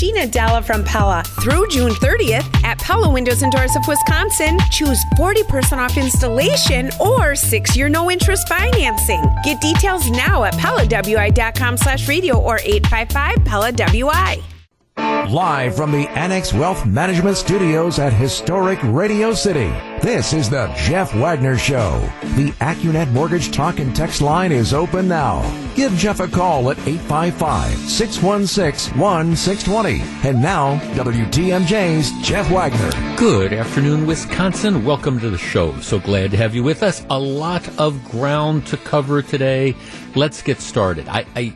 Gina Della from Pella. Through June 30th at Pella Windows and Doors of Wisconsin, choose 40% off installation or six-year no-interest financing. Get details now at PellaWI.com slash radio or 855-PELLA-WI. Live from the Annex Wealth Management Studios at historic Radio City, this is the Jeff Wagner Show. The Accunet Mortgage Talk and Text line is open now. Give Jeff a call at 855-616-1620. And now, WTMJ's Jeff Wagner. Good afternoon, Wisconsin. Welcome to the show. So glad to have you with us. A lot of ground to cover today. Let's get started. I, I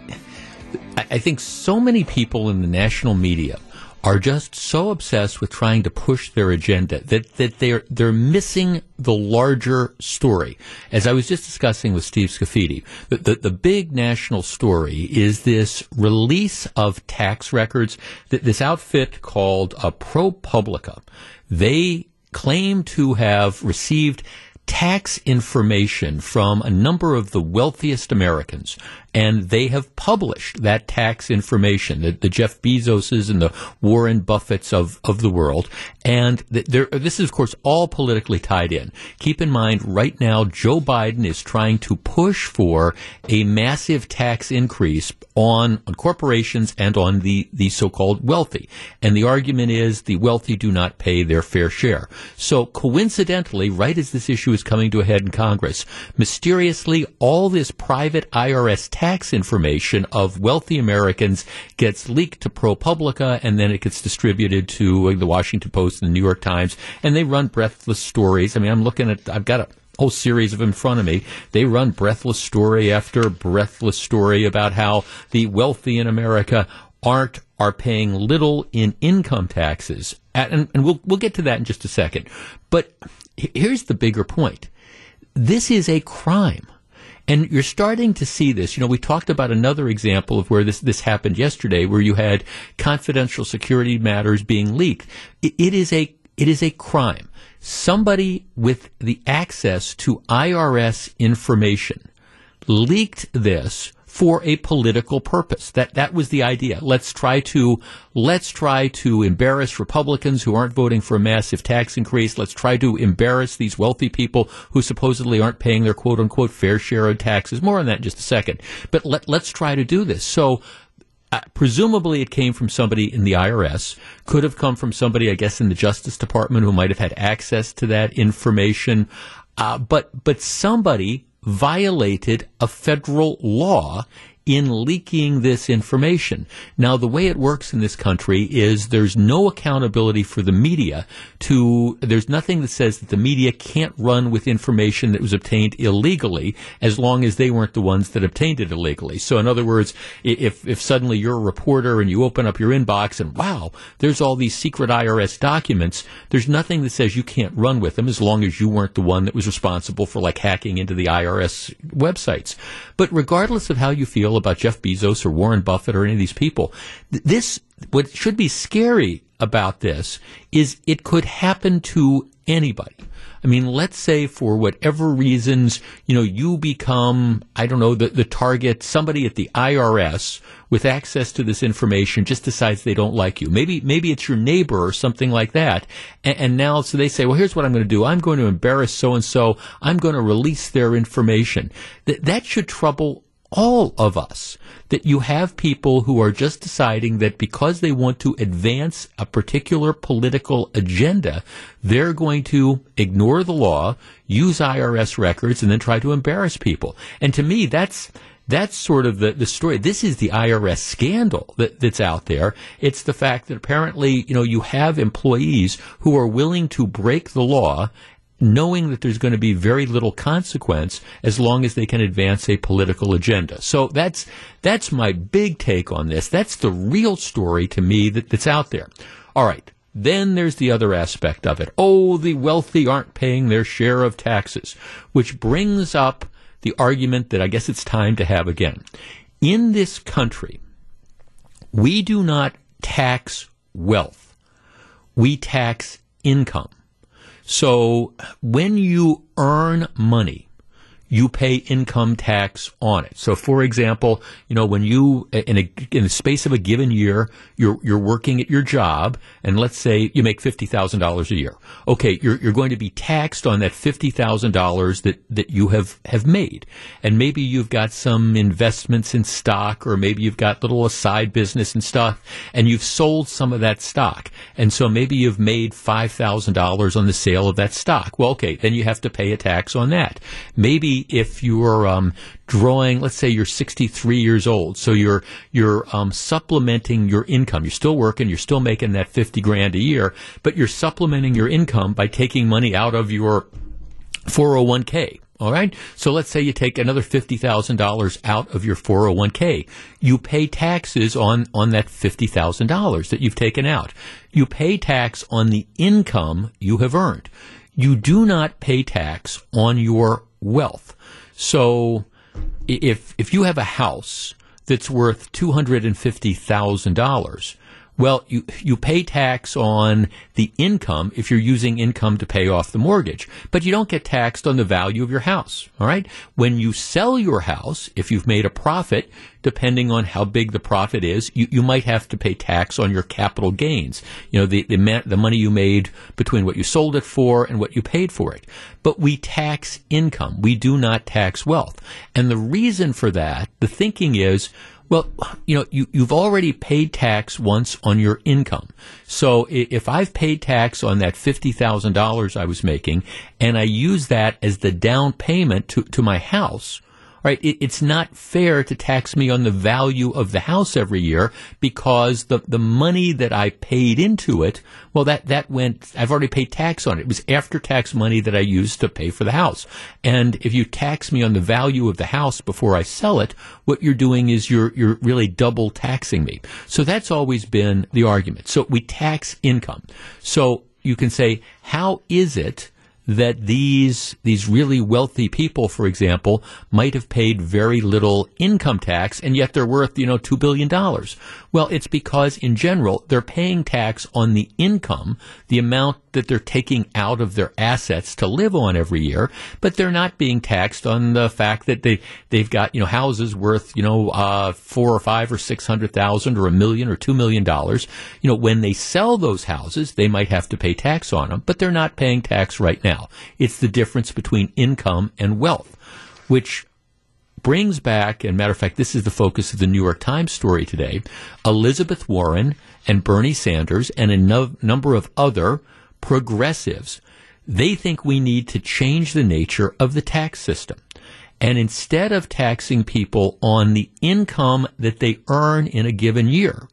I think so many people in the national media are just so obsessed with trying to push their agenda that, that they're they're missing the larger story. As I was just discussing with Steve Scaffidi, the, the, the big national story is this release of tax records that this outfit called uh, ProPublica. They claim to have received tax information from a number of the wealthiest Americans and they have published that tax information, the, the Jeff Bezoses and the Warren Buffetts of, of the world. And this is, of course, all politically tied in. Keep in mind, right now, Joe Biden is trying to push for a massive tax increase on, on corporations and on the, the so-called wealthy. And the argument is the wealthy do not pay their fair share. So coincidentally, right as this issue is coming to a head in Congress, mysteriously, all this private IRS tax tax information of wealthy Americans gets leaked to ProPublica and then it gets distributed to the Washington Post and the New York Times and they run breathless stories. I mean, I'm looking at, I've got a whole series of them in front of me. They run breathless story after breathless story about how the wealthy in America aren't are paying little in income taxes. And, and we'll we'll get to that in just a second. But here's the bigger point. This is a crime. And you're starting to see this. You know, we talked about another example of where this, this happened yesterday, where you had confidential security matters being leaked. it, it is a, it is a crime. Somebody with the access to IRS information leaked this for a political purpose. That that was the idea. Let's try to let's try to embarrass Republicans who aren't voting for a massive tax increase. Let's try to embarrass these wealthy people who supposedly aren't paying their quote unquote fair share of taxes. More on that in just a second. But let let's try to do this. So uh, presumably it came from somebody in the IRS, could have come from somebody, I guess, in the Justice Department who might have had access to that information. Uh, but but somebody violated a federal law in leaking this information. Now, the way it works in this country is there's no accountability for the media to, there's nothing that says that the media can't run with information that was obtained illegally as long as they weren't the ones that obtained it illegally. So in other words, if, if suddenly you're a reporter and you open up your inbox and wow, there's all these secret IRS documents, there's nothing that says you can't run with them as long as you weren't the one that was responsible for like hacking into the IRS websites. But regardless of how you feel about Jeff Bezos or Warren Buffett or any of these people. This, what should be scary about this is it could happen to anybody. I mean, let's say for whatever reasons, you know, you become, I don't know, the, the target, somebody at the IRS with access to this information just decides they don't like you. Maybe, maybe it's your neighbor or something like that. And, and now, so they say, well, here's what I'm going to do. I'm going to embarrass so and so. I'm going to release their information. That, that should trouble all of us that you have people who are just deciding that because they want to advance a particular political agenda, they're going to ignore the law, use IRS records, and then try to embarrass people. And to me, that's that's sort of the, the story. This is the IRS scandal that, that's out there. It's the fact that apparently, you know, you have employees who are willing to break the law knowing that there's going to be very little consequence as long as they can advance a political agenda. So that's that's my big take on this. That's the real story to me that, that's out there. All right. Then there's the other aspect of it. Oh, the wealthy aren't paying their share of taxes, which brings up the argument that I guess it's time to have again. In this country, we do not tax wealth. We tax income. So when you earn money, you pay income tax on it. So, for example, you know, when you in a in the space of a given year, you're you're working at your job, and let's say you make fifty thousand dollars a year. Okay, you're you're going to be taxed on that fifty thousand dollars that that you have have made, and maybe you've got some investments in stock, or maybe you've got little side business and stuff, and you've sold some of that stock, and so maybe you've made five thousand dollars on the sale of that stock. Well, okay, then you have to pay a tax on that. Maybe if you're um, drawing, let's say you're 63 years old, so you're you're um, supplementing your income. You're still working, you're still making that 50 grand a year, but you're supplementing your income by taking money out of your 401k. All right. So let's say you take another $50,000 out of your 401k. You pay taxes on, on that $50,000 that you've taken out. You pay tax on the income you have earned. You do not pay tax on your wealth. So if if you have a house that's worth two hundred and fifty thousand dollars, well, you, you pay tax on the income if you're using income to pay off the mortgage, but you don't get taxed on the value of your house. All right. When you sell your house, if you've made a profit, depending on how big the profit is, you, you might have to pay tax on your capital gains. You know, the, the, the money you made between what you sold it for and what you paid for it. But we tax income. We do not tax wealth. And the reason for that, the thinking is, well, you know, you, you've already paid tax once on your income. So if I've paid tax on that $50,000 I was making and I use that as the down payment to, to my house, right? It, it's not fair to tax me on the value of the house every year because the, the money that I paid into it, well, that, that went, I've already paid tax on it. It was after tax money that I used to pay for the house. And if you tax me on the value of the house before I sell it, what you're doing is you're, you're really double taxing me. So that's always been the argument. So we tax income. So you can say, how is it that these these really wealthy people, for example, might have paid very little income tax, and yet they're worth you know two billion dollars. Well, it's because in general they're paying tax on the income, the amount that they're taking out of their assets to live on every year, but they're not being taxed on the fact that they they've got you know houses worth you know uh, four or five or six hundred thousand or a million or two million dollars. You know when they sell those houses, they might have to pay tax on them, but they're not paying tax right now. It's the difference between income and wealth, which brings back, and matter of fact, this is the focus of the New York Times story today, Elizabeth Warren and Bernie Sanders and a no- number of other progressives. They think we need to change the nature of the tax system. And instead of taxing people on the income that they earn in a given year,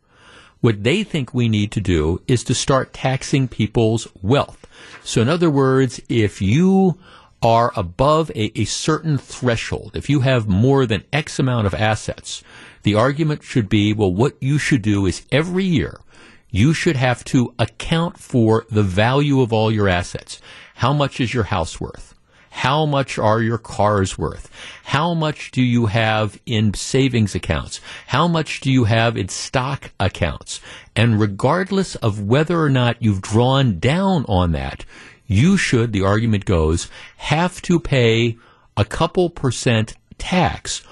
what they think we need to do is to start taxing people's wealth. So in other words, if you are above a, a, certain threshold, if you have more than X amount of assets, the argument should be, well, what you should do is every year, you should have to account for the value of all your assets. How much is your house worth? How much are your cars worth? How much do you have in savings accounts? How much do you have in stock accounts? And regardless of whether or not you've drawn down on that, you should, the argument goes, have to pay a couple percent tax,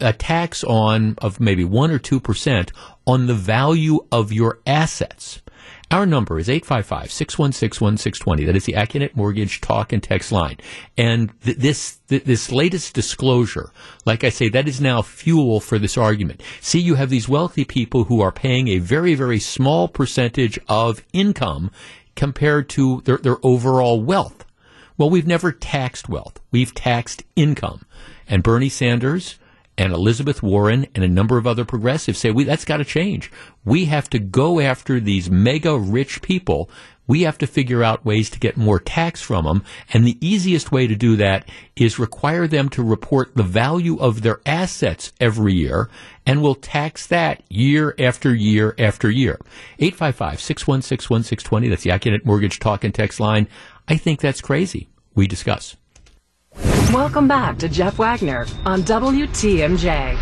a tax on of maybe one or two percent on the value of your assets. Our number is 855-616-1620. That is the Accunet Mortgage talk and text line. And th- this, th- this latest disclosure, like I say, that is now fuel for this argument. See, you have these wealthy people who are paying a very, very small percentage of income compared to their, their overall wealth. Well, we've never taxed wealth. We've taxed income. And Bernie Sanders, and Elizabeth Warren and a number of other progressives say we that's got to change. We have to go after these mega rich people. We have to figure out ways to get more tax from them, and the easiest way to do that is require them to report the value of their assets every year, and we'll tax that year after year after year. 855-616-1620, that's the Accunet Mortgage Talk and Text line. I think that's crazy. We discuss. Welcome back to Jeff Wagner on WTMJ.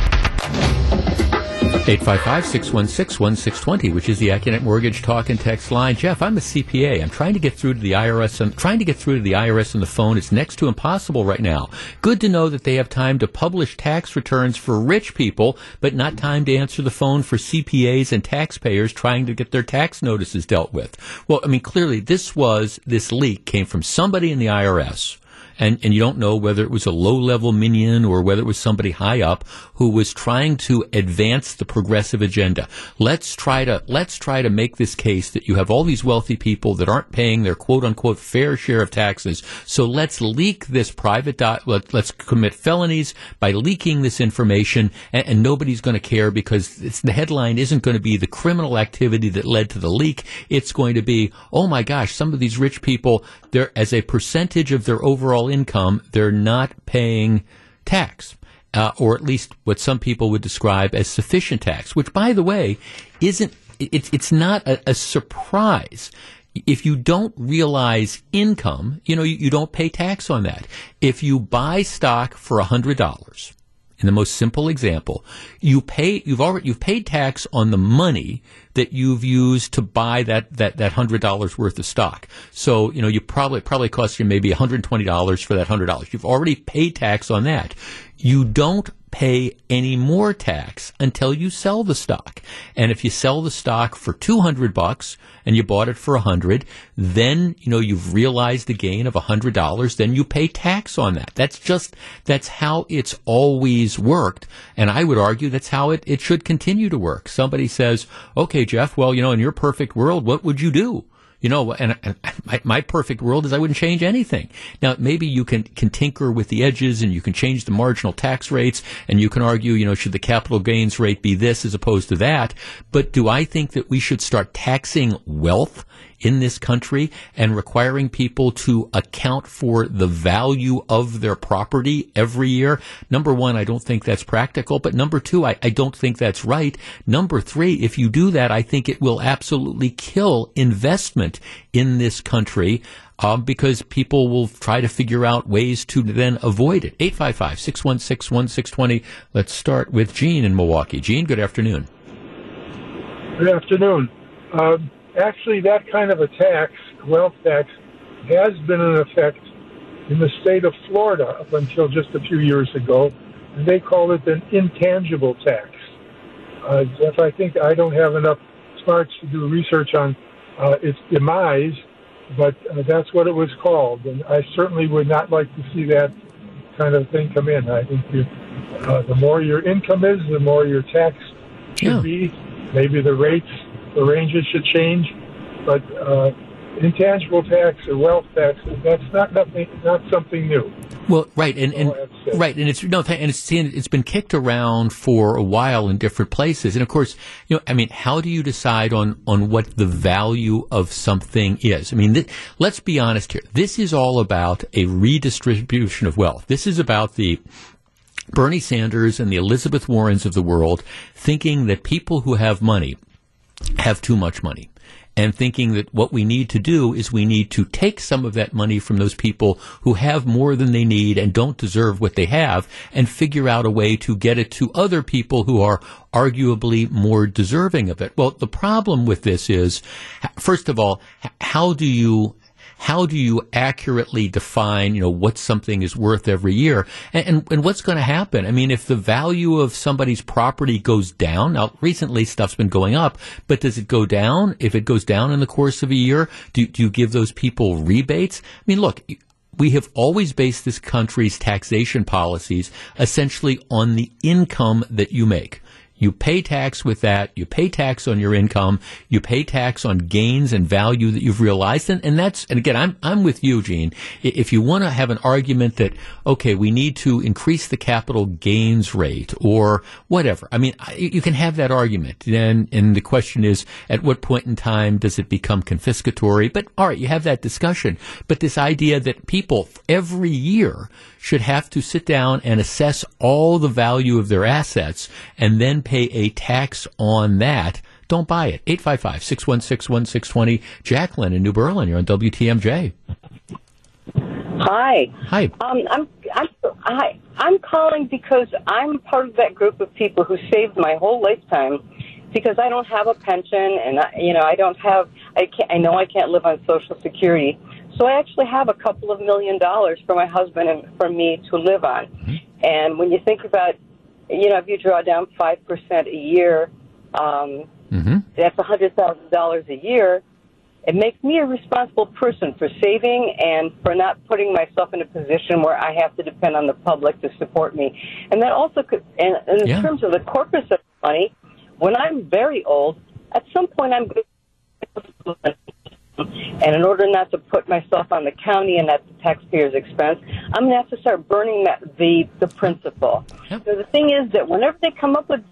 855-616-1620, which is the Accunet Mortgage Talk and Text line. Jeff, I'm a CPA. I'm trying to get through to the IRS. I'm trying to get through to the IRS on the phone. It's next to impossible right now. Good to know that they have time to publish tax returns for rich people, but not time to answer the phone for CPAs and taxpayers trying to get their tax notices dealt with. Well, I mean, clearly this was, this leak came from somebody in the IRS and, and you don't know whether it was a low level minion or whether it was somebody high up who was trying to advance the progressive agenda. Let's try to let's try to make this case that you have all these wealthy people that aren't paying their quote unquote fair share of taxes. So let's leak this private dot. Let, us commit felonies by leaking this information, and, and nobody's going to care because the headline isn't going to be the criminal activity that led to the leak. It's going to be, oh my gosh, some of these rich people, they're as a percentage of their overall income, they're not paying tax. Uh, or at least what some people would describe as sufficient tax, which, by the way, isn't it's it's not a, a surprise if you don't realize income, you know, you, you, don't pay tax on that. If you buy stock for $100, in the most simple example, you pay, you've already, you've paid tax on the money that you've used to buy that, that, that hundred dollars worth of stock. So, you know, you probably, probably cost you maybe $120 for that hundred dollars. You've already paid tax on that. You don't pay any more tax until you sell the stock. And if you sell the stock for 200 bucks and you bought it for 100, then, you know, you've realized the gain of $100, then you pay tax on that. That's just, that's how it's always worked. And I would argue that's how it, it should continue to work. Somebody says, okay, Jeff, well, you know, in your perfect world, what would you do? You know, and, and my, my, perfect world is I wouldn't change anything. Now, maybe you can, can tinker with the edges and you can change the marginal tax rates and you can argue, you know, should the capital gains rate be this as opposed to that? But do I think that we should start taxing wealth in this country and requiring people to account for the value of their property every year. Number one, I don't think that's practical. But number two, I, I don't think that's right. Number three, if you do that, I think it will absolutely kill investment in this country. Um, because people will try to figure out ways to then avoid it. 855 616 1620. Let's start with Gene in Milwaukee. Gene, good afternoon. Good afternoon. Um, actually, that kind of a tax, wealth tax, has been in effect in the state of Florida up until just a few years ago, and they call it an intangible tax. Uh, Jeff, I think I don't have enough smarts to do research on uh, its demise, but uh, that's what it was called, and I certainly would not like to see that kind of thing come in. I think you, uh, the more your income is, the more your tax should yeah. be. Maybe the rates the ranges should change, but uh, intangible tax or wealth tax that's not nothing not something new. Well, right, and, and right, and it's no, and it's it's been kicked around for a while in different places, and of course, you know, I mean, how do you decide on on what the value of something is? I mean, th- let's be honest here. This is all about a redistribution of wealth. This is about the Bernie Sanders and the Elizabeth Warrens of the world thinking that people who have money have too much money and thinking that what we need to do is we need to take some of that money from those people who have more than they need and don't deserve what they have and figure out a way to get it to other people who are arguably more deserving of it. Well, the problem with this is, first of all, how do you how do you accurately define, you know, what something is worth every year and, and, and what's going to happen? I mean, if the value of somebody's property goes down, now recently stuff's been going up, but does it go down? If it goes down in the course of a year, do, do you give those people rebates? I mean, look, we have always based this country's taxation policies essentially on the income that you make. You pay tax with that. You pay tax on your income. You pay tax on gains and value that you've realized. And, and that's, and again, I'm, I'm with you, Gene. If you want to have an argument that, okay, we need to increase the capital gains rate or whatever, I mean, you can have that argument. And, and the question is, at what point in time does it become confiscatory? But all right, you have that discussion. But this idea that people every year should have to sit down and assess all the value of their assets and then pay a tax on that. Don't buy it. 855 616 1620. Jacqueline in New Berlin, you're on WTMJ. Hi. Hi. Um, I'm I'm, I, I'm calling because I'm part of that group of people who saved my whole lifetime because I don't have a pension and I, you know I don't have I can't I know I can't live on Social Security, so I actually have a couple of million dollars for my husband and for me to live on. Mm-hmm. And when you think about, you know, if you draw down five percent a year, um, mm-hmm. that's a hundred thousand dollars a year. It makes me a responsible person for saving and for not putting myself in a position where I have to depend on the public to support me. And that also could, and, and in yeah. terms of the corpus of money, when I'm very old, at some point I'm going to and in order not to put myself on the county and at the taxpayer's expense, I'm going to have to start burning that, the the principal. Yep. So the thing is that whenever they come up with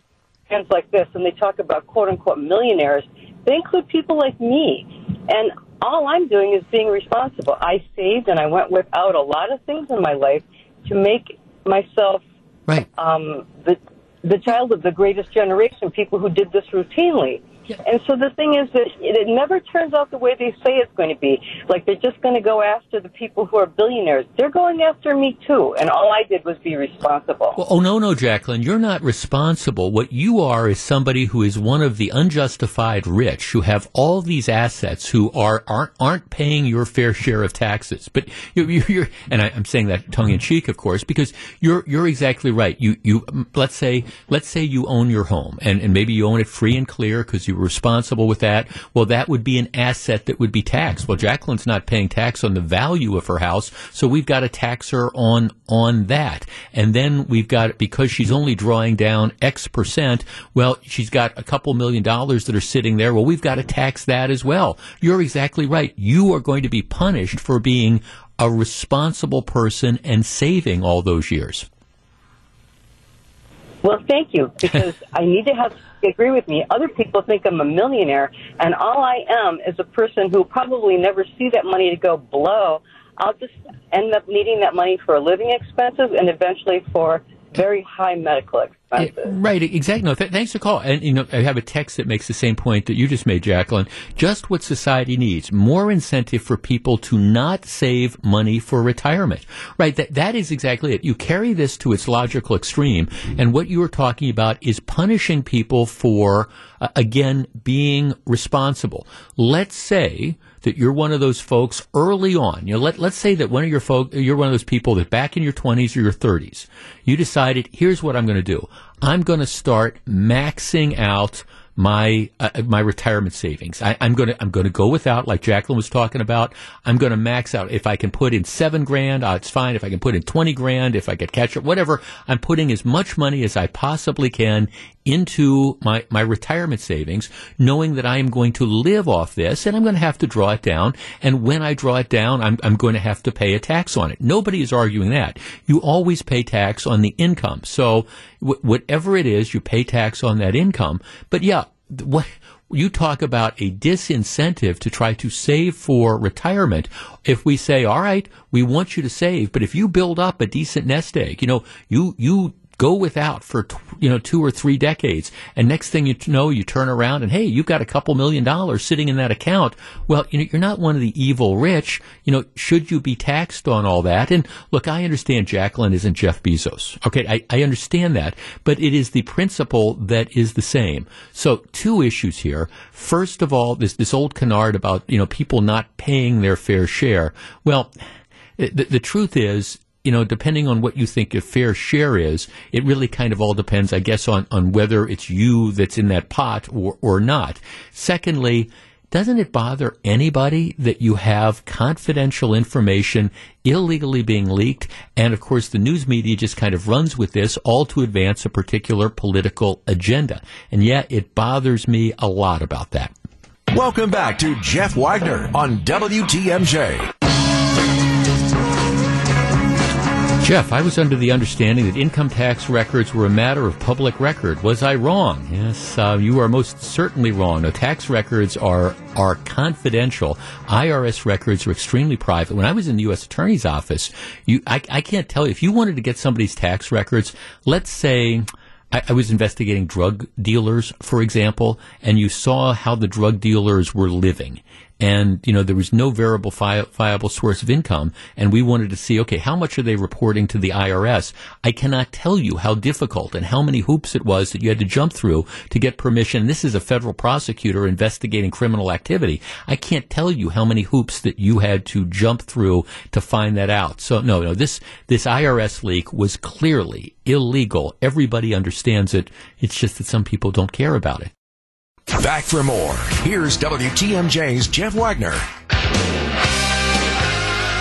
plans like this and they talk about quote unquote millionaires, they include people like me. And all I'm doing is being responsible. I saved and I went without a lot of things in my life to make myself right. um, the the child of the greatest generation, people who did this routinely. And so the thing is that it never turns out the way they say it's going to be. Like they're just going to go after the people who are billionaires. They're going after me too. And all I did was be responsible. Well, oh, no, no, Jacqueline. You're not responsible. What you are is somebody who is one of the unjustified rich who have all these assets who are, aren't, aren't paying your fair share of taxes. But you're, you're and I, am saying that tongue in cheek, of course, because you're, you're exactly right. You, you, let's say, let's say you own your home and, and maybe you own it free and clear because you you responsible with that, well, that would be an asset that would be taxed. Well, Jacqueline's not paying tax on the value of her house, so we've got to tax her on on that. And then we've got because she's only drawing down X percent. Well, she's got a couple million dollars that are sitting there. Well, we've got to tax that as well. You're exactly right. You are going to be punished for being a responsible person and saving all those years. Well, thank you, because I need to have agree with me. Other people think I'm a millionaire, and all I am is a person who probably never see that money to go below. I'll just end up needing that money for living expenses and eventually for very high medical expenses. Yeah, right, exactly. No, th- thanks for call. And you know, I have a text that makes the same point that you just made, Jacqueline. Just what society needs: more incentive for people to not save money for retirement. Right. That that is exactly it. You carry this to its logical extreme, and what you are talking about is punishing people for, uh, again, being responsible. Let's say that you're one of those folks early on. You know, let, let's say that one of your folk, you're one of those people that back in your 20s or your 30s, you decided, here's what I'm going to do. I'm going to start maxing out my uh, my retirement savings. I, am to I'm going to go without, like Jacqueline was talking about. I'm going to max out. If I can put in seven grand, uh, it's fine. If I can put in twenty grand, if I get catch up, whatever, I'm putting as much money as I possibly can into my my retirement savings, knowing that I am going to live off this, and I'm going to have to draw it down. And when I draw it down, I'm I'm going to have to pay a tax on it. Nobody is arguing that. You always pay tax on the income. So whatever it is, you pay tax on that income. But yeah, what you talk about a disincentive to try to save for retirement. If we say, all right, we want you to save, but if you build up a decent nest egg, you know, you, you go without for you know two or three decades. And next thing you know you turn around and hey you've got a couple million dollars sitting in that account. Well you know you're not one of the evil rich. You know should you be taxed on all that? And look i understand jacqueline isn't jeff bezos. Okay i, I understand that. But it is the principle that is the same. So two issues here. First of all this this old canard about you know people not paying their fair share. Well the, the truth is you know, depending on what you think a fair share is, it really kind of all depends, I guess, on, on whether it's you that's in that pot or, or not. Secondly, doesn't it bother anybody that you have confidential information illegally being leaked? And of course, the news media just kind of runs with this all to advance a particular political agenda. And yet it bothers me a lot about that. Welcome back to Jeff Wagner on WTMJ. Jeff, I was under the understanding that income tax records were a matter of public record. Was I wrong? Yes, uh, you are most certainly wrong. No, tax records are are confidential. IRS records are extremely private. When I was in the U.S. Attorney's Office, you, I, I can't tell you if you wanted to get somebody's tax records. Let's say I was investigating drug dealers, for example, and you saw how the drug dealers were living and you know there was no viable source of income and we wanted to see okay how much are they reporting to the IRS I cannot tell you how difficult and how many hoops it was that you had to jump through to get permission. This is a federal prosecutor investigating criminal activity. I can't tell you how many hoops that you had to jump through to find that out. So no no this this IRS leak was clearly illegal. Everybody understands it. It's just that some people don't care about it Back for more. Here's WTMJ's Jeff Wagner.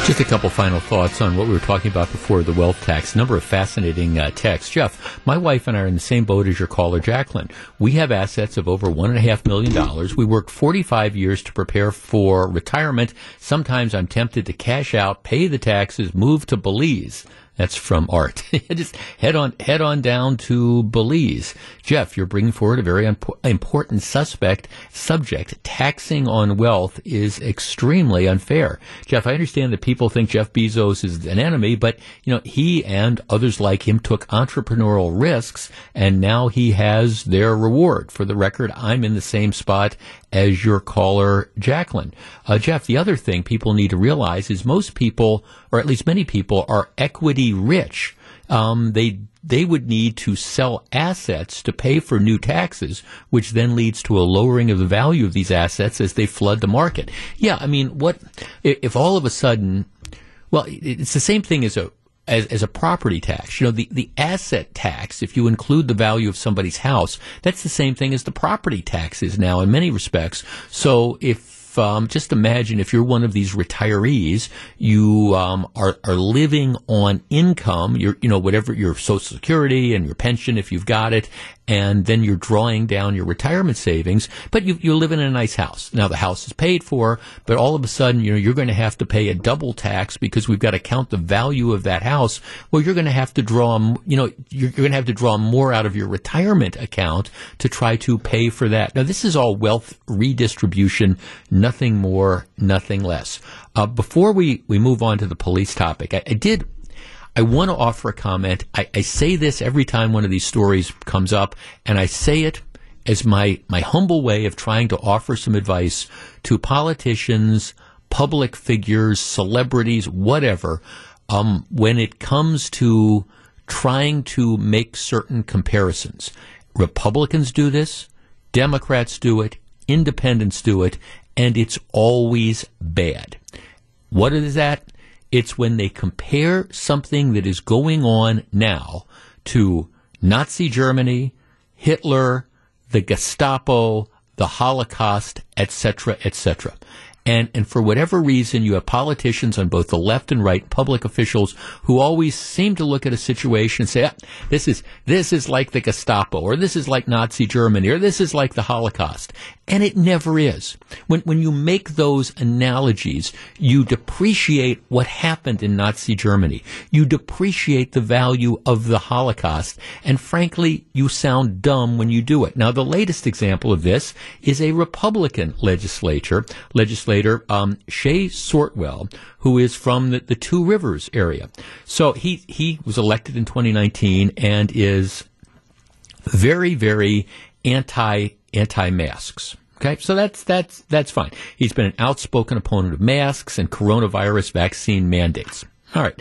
Just a couple final thoughts on what we were talking about before the wealth tax. Number of fascinating uh, texts. Jeff, my wife and I are in the same boat as your caller, Jacqueline. We have assets of over one and a half million dollars. We worked 45 years to prepare for retirement. Sometimes I'm tempted to cash out, pay the taxes, move to Belize. That's from Art. Just head on head on down to Belize. Jeff, you're bringing forward a very important suspect subject. Taxing on wealth is extremely unfair. Jeff, I understand that people think Jeff Bezos is an enemy, but you know he and others like him took entrepreneurial risks, and now he has their reward. For the record, I'm in the same spot as your caller, Jacqueline. Uh, Jeff, the other thing people need to realize is most people, or at least many people, are equity rich. Um, they they would need to sell assets to pay for new taxes, which then leads to a lowering of the value of these assets as they flood the market. Yeah, I mean, what if all of a sudden? Well, it's the same thing as a as, as a property tax. You know, the, the asset tax, if you include the value of somebody's house, that's the same thing as the property tax is now in many respects. So if um, just imagine if you're one of these retirees, you um, are are living on income, your you know whatever your Social Security and your pension if you've got it, and then you're drawing down your retirement savings, but you, you're living in a nice house. Now the house is paid for, but all of a sudden, you know, you're going to have to pay a double tax because we've got to count the value of that house. Well, you're going to have to draw, you know, you're, you're going to have to draw more out of your retirement account to try to pay for that. Now this is all wealth redistribution, nothing more, nothing less. Uh, before we, we move on to the police topic, I, I did I want to offer a comment. I, I, say this every time one of these stories comes up, and I say it as my, my humble way of trying to offer some advice to politicians, public figures, celebrities, whatever, um, when it comes to trying to make certain comparisons. Republicans do this, Democrats do it, independents do it, and it's always bad. What is that? It's when they compare something that is going on now to Nazi Germany, Hitler, the Gestapo, the Holocaust, etc., etc. And, and for whatever reason, you have politicians on both the left and right, public officials, who always seem to look at a situation and say, ah, this is, this is like the Gestapo, or this is like Nazi Germany, or this is like the Holocaust. And it never is. When, when you make those analogies, you depreciate what happened in Nazi Germany. You depreciate the value of the Holocaust. And frankly, you sound dumb when you do it. Now, the latest example of this is a Republican legislature, legislature legislator, um, Shae Sortwell, who is from the, the Two Rivers area. So he, he was elected in 2019 and is very, very anti, anti masks. Okay, so that's that's that's fine. He's been an outspoken opponent of masks and coronavirus vaccine mandates. All right,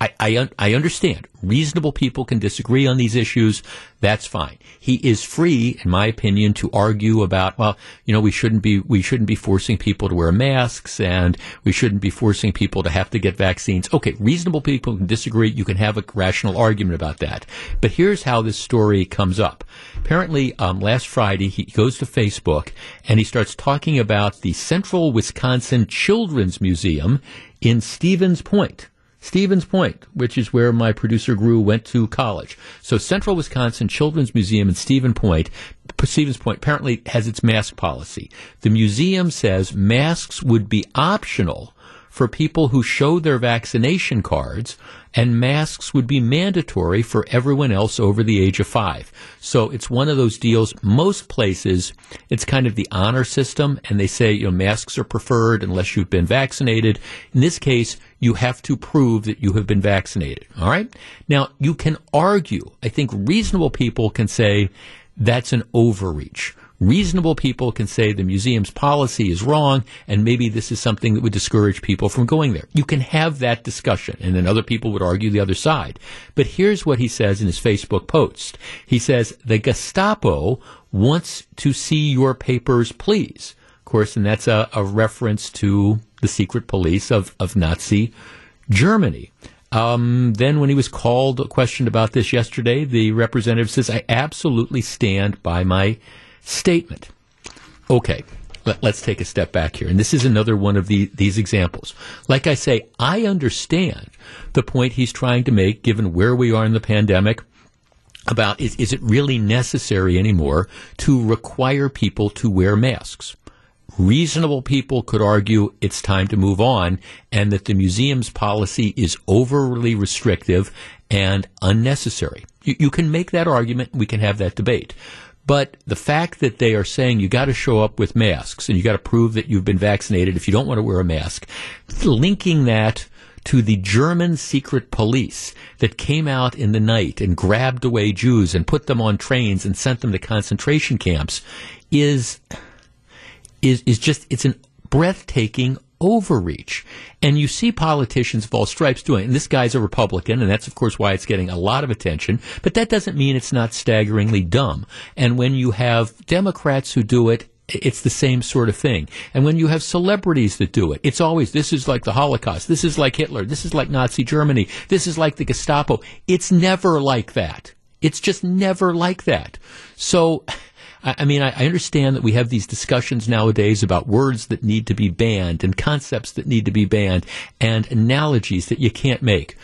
I, I, I, understand. Reasonable people can disagree on these issues. That's fine. He is free, in my opinion, to argue about, well, you know, we shouldn't be, we shouldn't be forcing people to wear masks and we shouldn't be forcing people to have to get vaccines. Okay, reasonable people can disagree. You can have a rational argument about that. But here's how this story comes up. Apparently, um, last Friday, he goes to Facebook and he starts talking about the Central Wisconsin Children's Museum in Stevens Point. Stevens Point, which is where my producer Gru went to college. So Central Wisconsin Children's Museum in Stevens Point, Stevens Point apparently has its mask policy. The museum says masks would be optional for people who show their vaccination cards and masks would be mandatory for everyone else over the age of five. So it's one of those deals. Most places, it's kind of the honor system, and they say, you know, masks are preferred unless you've been vaccinated. In this case, you have to prove that you have been vaccinated. All right? Now, you can argue. I think reasonable people can say that's an overreach reasonable people can say the museum's policy is wrong and maybe this is something that would discourage people from going there. You can have that discussion and then other people would argue the other side. But here's what he says in his Facebook post. He says, the Gestapo wants to see your papers, please. Of course, and that's a, a reference to the secret police of, of Nazi Germany. Um, then, when he was called, questioned about this yesterday, the representative says, I absolutely stand by my statement. Okay, let, us take a step back here. And this is another one of the, these examples. Like I say, I understand the point he's trying to make given where we are in the pandemic about is, is it really necessary anymore to require people to wear masks? Reasonable people could argue it's time to move on and that the museum's policy is overly restrictive and unnecessary. You, you can make that argument. We can have that debate. But the fact that they are saying you got to show up with masks and you got to prove that you've been vaccinated if you don't want to wear a mask, linking that to the German secret police that came out in the night and grabbed away Jews and put them on trains and sent them to concentration camps is is is just it's an breathtaking overreach. And you see politicians of all stripes doing it. And this guy's a Republican, and that's, of course, why it's getting a lot of attention. But that doesn't mean it's not staggeringly dumb. And when you have Democrats who do it, it's the same sort of thing. And when you have celebrities that do it, it's always, this is like the Holocaust. This is like Hitler. This is like Nazi Germany. This is like the Gestapo. It's never like that. It's just never like that. So, I, mean, I, I understand that we have these discussions nowadays about words that need to be banned and concepts that need to be banned and analogies that you can't make.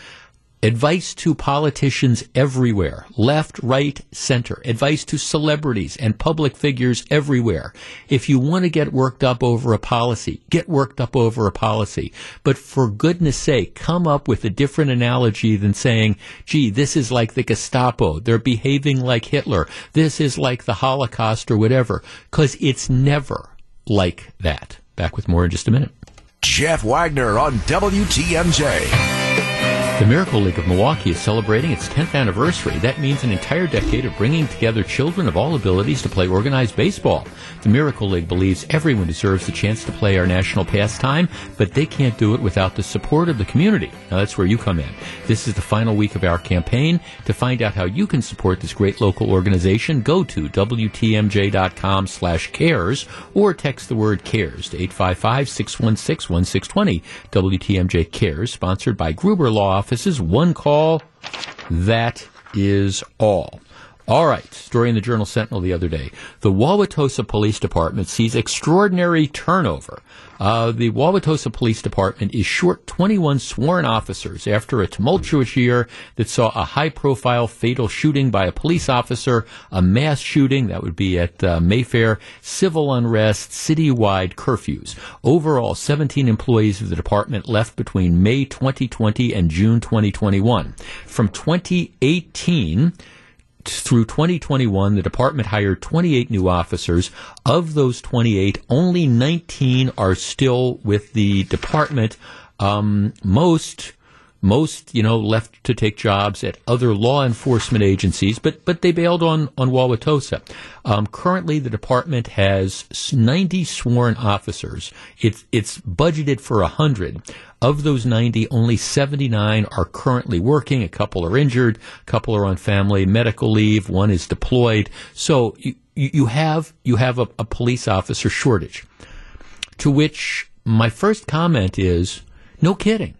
Advice to politicians everywhere, left, right, center. Advice to celebrities and public figures everywhere. If you want to get worked up over a policy, get worked up over a policy. But for goodness sake, come up with a different analogy than saying, gee, this is like the Gestapo. They're behaving like Hitler. This is like the Holocaust or whatever. Cause it's never like that. Back with more in just a minute. Jeff Wagner on WTMJ. The Miracle League of Milwaukee is celebrating its 10th anniversary. That means an entire decade of bringing together children of all abilities to play organized baseball. The Miracle League believes everyone deserves the chance to play our national pastime, but they can't do it without the support of the community. Now that's where you come in. This is the final week of our campaign. To find out how you can support this great local organization, go to WTMJ.com slash cares or text the word cares to 855-616-1620. WTMJ Cares, sponsored by Gruber Law Offices. One call, that is all. All right. Story in the Journal Sentinel the other day. The Wauwatosa Police Department sees extraordinary turnover. Uh, the Wauwatosa Police Department is short 21 sworn officers after a tumultuous year that saw a high profile fatal shooting by a police officer, a mass shooting that would be at uh, Mayfair, civil unrest, citywide curfews. Overall, 17 employees of the department left between May 2020 and June 2021. From 2018, through 2021, the department hired 28 new officers. Of those 28, only 19 are still with the department. Um, most most, you know, left to take jobs at other law enforcement agencies, but but they bailed on on Wauwatosa. Um, currently, the department has 90 sworn officers. It's it's budgeted for 100. Of those 90, only 79 are currently working. A couple are injured. A couple are on family medical leave. One is deployed. So you you have you have a, a police officer shortage. To which my first comment is, no kidding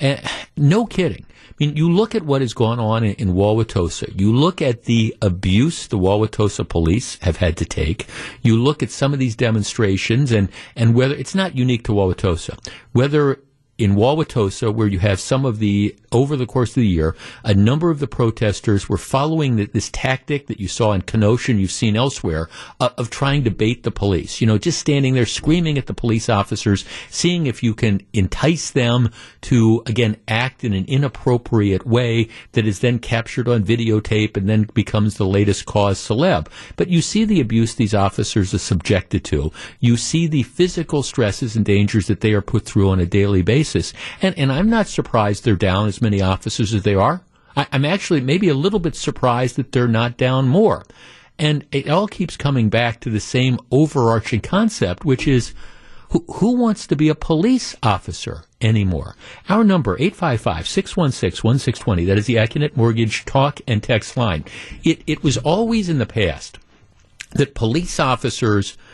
uh, no kidding. I mean, you look at what has gone on in, in Wauwatosa. You look at the abuse the Wauwatosa police have had to take. You look at some of these demonstrations and, and whether it's not unique to Wauwatosa, whether in Wauwatosa, where you have some of the, over the course of the year, a number of the protesters were following the, this tactic that you saw in Kenosha and you've seen elsewhere uh, of trying to bait the police. You know, just standing there screaming at the police officers, seeing if you can entice them to, again, act in an inappropriate way that is then captured on videotape and then becomes the latest cause celeb. But you see the abuse these officers are subjected to. You see the physical stresses and dangers that they are put through on a daily basis basis. And, and I'm not surprised they're down as many officers as they are. I, I'm actually maybe a little bit surprised that they're not down more. And it all keeps coming back to the same overarching concept, which is who, who wants to be a police officer anymore? Our number, 855-616-1620. That is the Accunet Mortgage talk and text line. It, it was always in the past that police officers –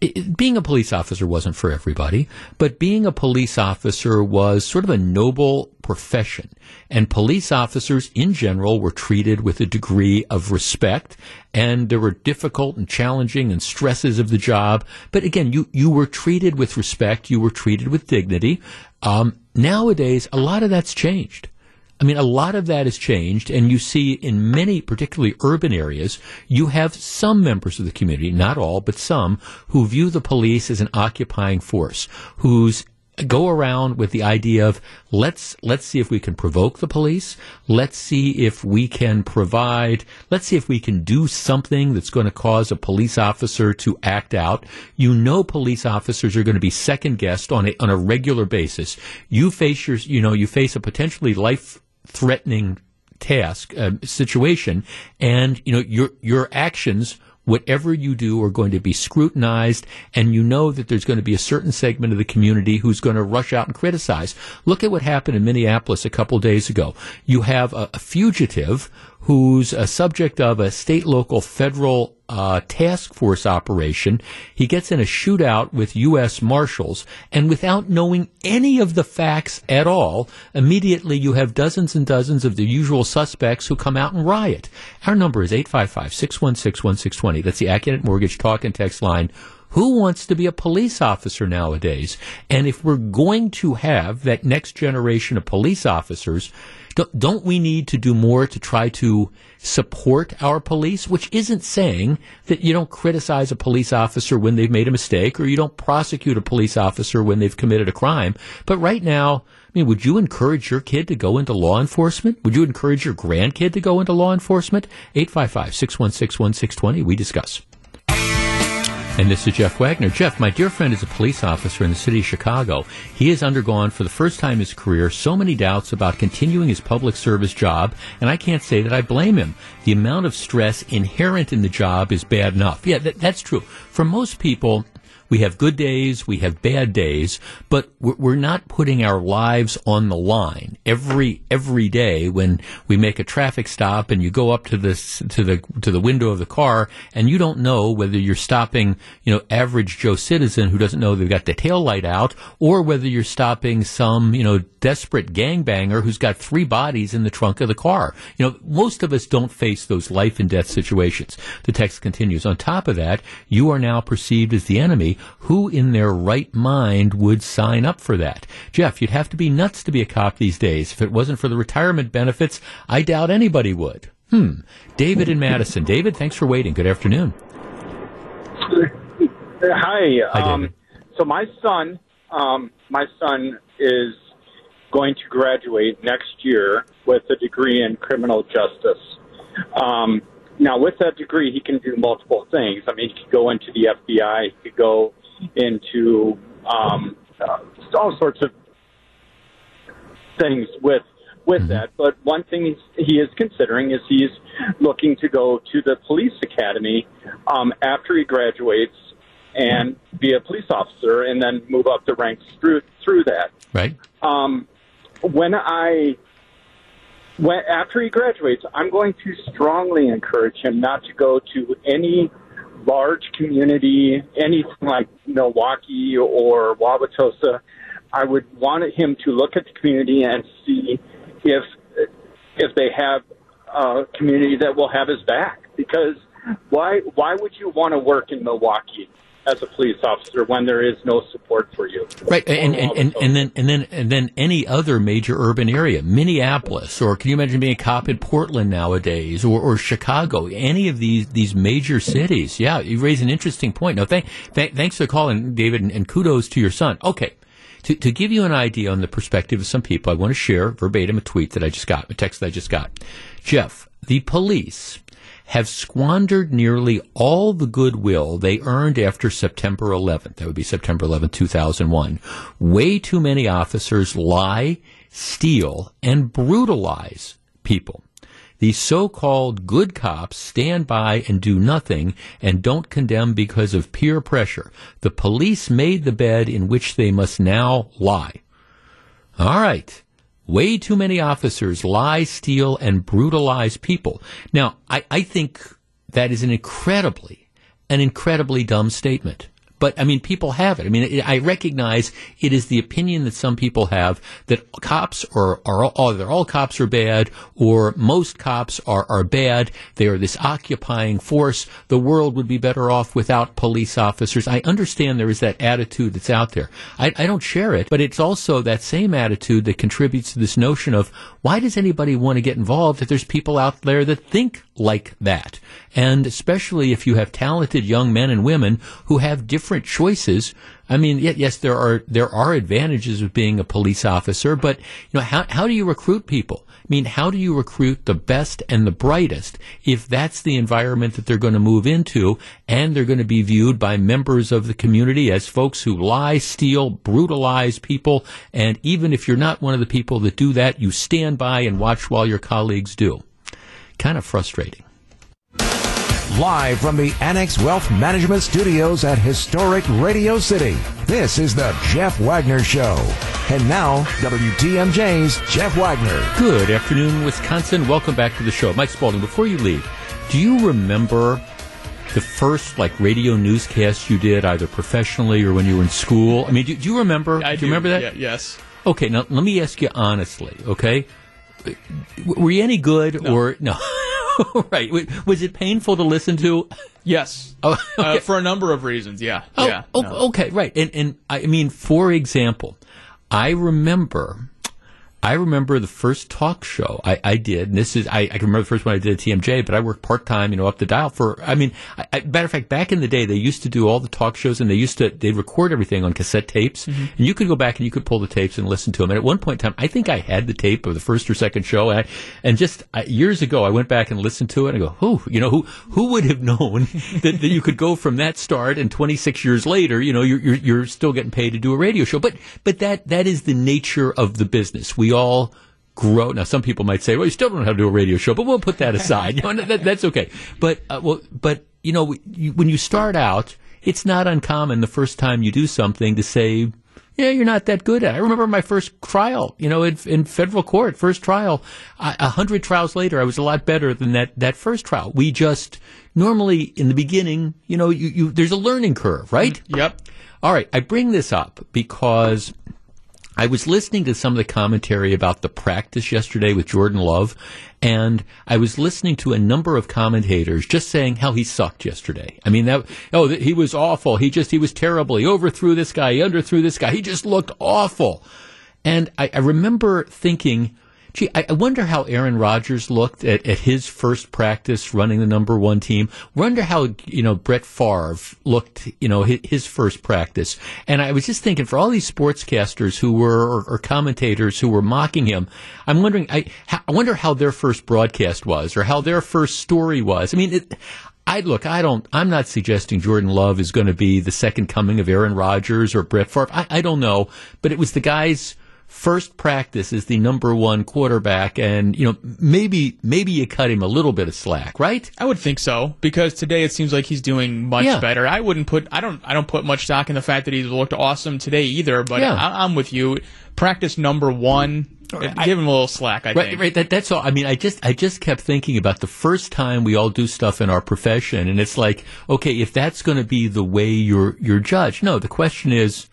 it, being a police officer wasn't for everybody, but being a police officer was sort of a noble profession. And police officers in general were treated with a degree of respect. And there were difficult and challenging and stresses of the job. But again, you, you were treated with respect. You were treated with dignity. Um, nowadays, a lot of that's changed. I mean, a lot of that has changed, and you see in many, particularly urban areas, you have some members of the community, not all, but some, who view the police as an occupying force, whose go around with the idea of let's let's see if we can provoke the police. Let's see if we can provide let's see if we can do something that's going to cause a police officer to act out. You know police officers are going to be second guessed on a on a regular basis. You face your you know you face a potentially life threatening task uh, situation, and you know your your actions whatever you do are going to be scrutinized and you know that there's going to be a certain segment of the community who's going to rush out and criticize. Look at what happened in Minneapolis a couple days ago. You have a, a fugitive who's a subject of a state, local, federal uh, task force operation. He gets in a shootout with U.S. Marshals, and without knowing any of the facts at all, immediately you have dozens and dozens of the usual suspects who come out and riot. Our number is 855 616 1620. That's the Accunet Mortgage talk and text line. Who wants to be a police officer nowadays? And if we're going to have that next generation of police officers, don't we need to do more to try to support our police? Which isn't saying that you don't criticize a police officer when they've made a mistake or you don't prosecute a police officer when they've committed a crime. But right now, I mean, would you encourage your kid to go into law enforcement? Would you encourage your grandkid to go into law enforcement? 855 616 1620. We discuss. And this is Jeff Wagner. Jeff, my dear friend is a police officer in the city of Chicago. He has undergone, for the first time in his career, so many doubts about continuing his public service job, and I can't say that I blame him. The amount of stress inherent in the job is bad enough. Yeah, that, that's true. For most people, we have good days, we have bad days, but we're not putting our lives on the line every every day when we make a traffic stop and you go up to this to the to the window of the car and you don't know whether you're stopping, you know, average Joe citizen who doesn't know they've got the tail light out or whether you're stopping some, you know, desperate gangbanger who's got three bodies in the trunk of the car. You know, most of us don't face those life and death situations. The text continues. On top of that, you are now perceived as the enemy who in their right mind would sign up for that? Jeff, you'd have to be nuts to be a cop these days. If it wasn't for the retirement benefits, I doubt anybody would. Hmm. David in Madison. David, thanks for waiting. Good afternoon. Hi. Hi um, so my son, um, my son is going to graduate next year with a degree in criminal justice. Um, now, with that degree, he can do multiple things. I mean, he could go into the FBI, he could go into um, uh, all sorts of things with with mm-hmm. that. But one thing he is considering is he's looking to go to the police academy um, after he graduates and be a police officer, and then move up the ranks through through that. Right. Um, when I when after he graduates, I'm going to strongly encourage him not to go to any large community, anything like Milwaukee or Wauwatosa, I would want him to look at the community and see if if they have a community that will have his back. Because why why would you want to work in Milwaukee? As a police officer when there is no support for you. Right, and and, and, and then and then and then any other major urban area, Minneapolis, or can you imagine being a cop in Portland nowadays, or, or Chicago, any of these these major cities? Yeah, you raise an interesting point. No, thank, th- thanks for calling, David, and, and kudos to your son. Okay, to, to give you an idea on the perspective of some people, I want to share verbatim a tweet that I just got, a text that I just got. Jeff, the police have squandered nearly all the goodwill they earned after September 11th. That would be September 11th, 2001. Way too many officers lie, steal, and brutalize people. These so-called good cops stand by and do nothing and don't condemn because of peer pressure. The police made the bed in which they must now lie. All right. Way too many officers lie, steal, and brutalize people. Now, I, I think that is an incredibly, an incredibly dumb statement. But I mean, people have it. I mean, I recognize it is the opinion that some people have that cops are, are all, either all cops are bad or most cops are, are bad. They are this occupying force. The world would be better off without police officers. I understand there is that attitude that's out there. I, I don't share it, but it's also that same attitude that contributes to this notion of why does anybody want to get involved if there's people out there that think like that? And especially if you have talented young men and women who have different choices. I mean, yes, there are, there are advantages of being a police officer, but, you know, how, how do you recruit people? I mean, how do you recruit the best and the brightest if that's the environment that they're going to move into and they're going to be viewed by members of the community as folks who lie, steal, brutalize people. And even if you're not one of the people that do that, you stand by and watch while your colleagues do. Kind of frustrating. Live from the Annex Wealth Management Studios at historic Radio City, this is the Jeff Wagner Show. And now, WTMJ's Jeff Wagner. Good afternoon, Wisconsin. Welcome back to the show. Mike Spalding, before you leave, do you remember the first like radio newscast you did, either professionally or when you were in school? I mean, do, do you remember? I do you remember that? Yeah, yes. Okay, now let me ask you honestly, okay? Were you any good No. or no? right. Was it painful to listen to? Yes. Oh, uh, for a number of reasons. Yeah. Oh, yeah. oh, no. okay, right. And and I mean, for example, I remember I remember the first talk show I, I did, and this is, I, I can remember the first one I did at TMJ, but I worked part time, you know, up the dial for, I mean, I, I, matter of fact, back in the day, they used to do all the talk shows and they used to, they'd record everything on cassette tapes, Mm-hmm. and you could go back and you could pull the tapes and listen to them. And at one point in time, I think I had the tape of the first or second show, and, I, and just I, years ago, I went back and listened to it and I go, who, you know, who, who would have known that, that you could go from that start and 26 years later, you know, you're, you're, you're still getting paid to do a radio show. But, but that, that is the nature of the business. We all, grow. Now, some people might say, "Well, you still don't know how to do a radio show," but we'll put that aside. You know, that, that's okay. But uh, well, but you know, you, when you start out, it's not uncommon the first time you do something to say, "Yeah, you're not that good at." it. I remember my first trial. You know, in, in federal court, first trial. A hundred trials later, I was a lot better than that that first trial. We just normally in the beginning, you know, you, you there's a learning curve, right? Yep. All right, I bring this up because I was listening to some of the commentary about the practice yesterday with Jordan Love, and I was listening to a number of commentators just saying how he sucked yesterday. I mean, that oh, he was awful. He just he was terrible. He overthrew this guy. He underthrew this guy. He just looked awful. And I, I remember thinking, gee, I, I wonder how Aaron Rodgers looked at, at his first practice running the number one team. Wonder how, you know, Brett Favre looked, you know, his, his first practice. And I was just thinking for all these sportscasters who were, or, or commentators who were mocking him, I'm wondering, I, I wonder how their first broadcast was or how their first story was. I mean, it, I look, I don't, I'm not suggesting Jordan Love is going to be the second coming of Aaron Rodgers or Brett Favre. I, I don't know, but it was the guy's first practice as the number one quarterback, and you know, maybe, maybe you cut him a little bit of slack, right? I would think so because today it seems like he's doing much Yeah. better. I wouldn't put I don't I don't put much stock in the fact that he looked awesome today either. But Yeah. I, I'm with you. Practice number one, give him a little slack. I Right, think. right. That, that's all. I mean, I just, I just kept thinking about the first time we all do stuff in our profession, and it's like, okay, if that's going to be the way you're, you're judged, no. The question is,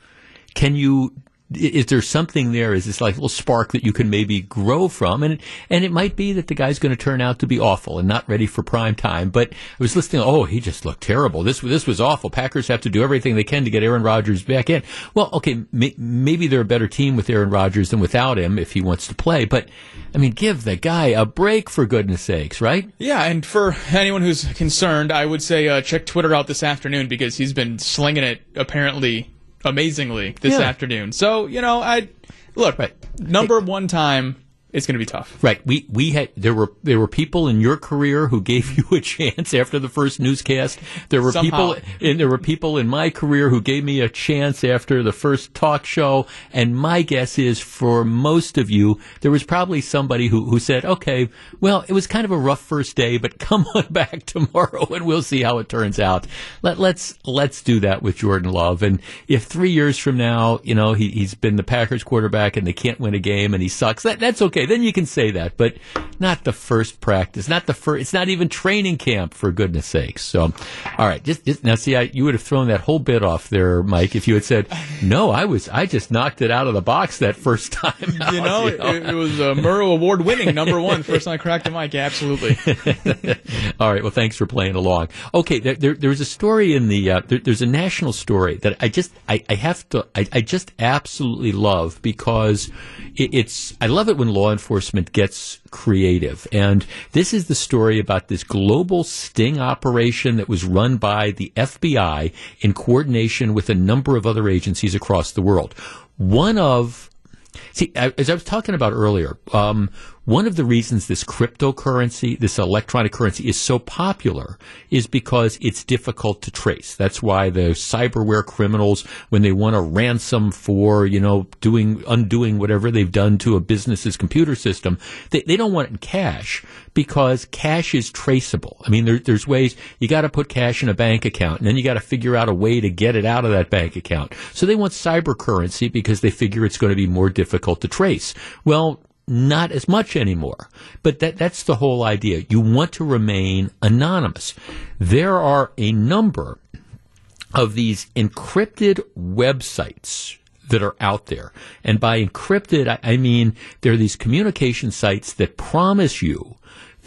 can you is there something there? Is this like a little spark that you can maybe grow from? And and it might be that the guy's going to turn out to be awful and not ready for prime time. But I was listening. Oh, he just looked terrible. This this was awful. Packers have to do everything they can to get Aaron Rodgers back in. Well, okay, may, maybe they're a better team with Aaron Rodgers than without him if he wants to play. But I mean, give the guy a break for goodness sakes, right? Yeah, and for anyone who's concerned, I would say uh, check Twitter out this afternoon because he's been slinging it apparently amazingly this Yeah. afternoon. So you know, I look Right. number one time. It's going to be tough. Right. We we had there were there were people in your career who gave you a chance after the first newscast. There were Somehow. people and there were people in my career who gave me a chance after the first talk show. And my guess is for most of you, there was probably somebody who who said, "Okay, well, it was kind of a rough first day, but come on back tomorrow and we'll see how it turns out." Let let's let's do that with Jordan Love. And if three years from now, you know, he he's been the Packers quarterback and they can't win a game and he sucks, that that's okay. Then you can say that, but not the first practice, not the first. It's not even training camp for goodness sakes. So, all right, just, just now see, I, you would have thrown that whole bit off there, Mike, if you had said, "No, I was, I just knocked it out of the box that first time." out," You know, it, it was a Murrow Award winning number one first time I cracked the mic. Absolutely. All right. Well, thanks for playing along. Okay, there, there, there's a story in the uh, there, there's a national story that I just I, I have to I, I just absolutely love because it, it's I love it when law enforcement gets creative, and this is the story about this global sting operation that was run by the FBI in coordination with a number of other agencies across the world. One of See, as I was talking about earlier, um, one of the reasons this cryptocurrency, this electronic currency, is so popular is because it's difficult to trace. That's why the cyberware criminals, when they want a ransom for, you know, doing, undoing whatever they've done to a business's computer system, they, they don't want it in cash because cash is traceable. I mean, there, there's ways you got to put cash in a bank account, and then you got to figure out a way to get it out of that bank account. So they want cyber currency because they figure it's going to be more difficult to trace. Well, not as much anymore. But that, that's the whole idea. You want to remain anonymous. There are a number of these encrypted websites that are out there. And by encrypted, I, I mean there are these communication sites that promise you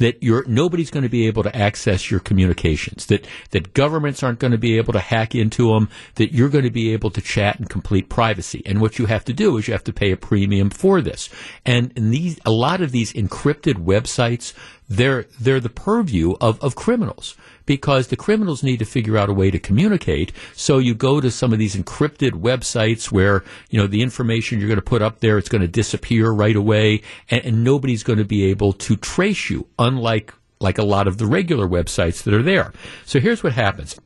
that you're, nobody's going to be able to access your communications, that, that governments aren't going to be able to hack into them, that you're going to be able to chat in complete privacy. And what you have to do is you have to pay a premium for this. And these, a lot of these encrypted websites, they're, they're the purview of, of criminals because the criminals need to figure out a way to communicate. So you go to some of these encrypted websites where, you know, the information you're going to put up there, it's going to disappear right away and, and nobody's going to be able to trace you, unlike like a lot of the regular websites that are there. So here's what happens.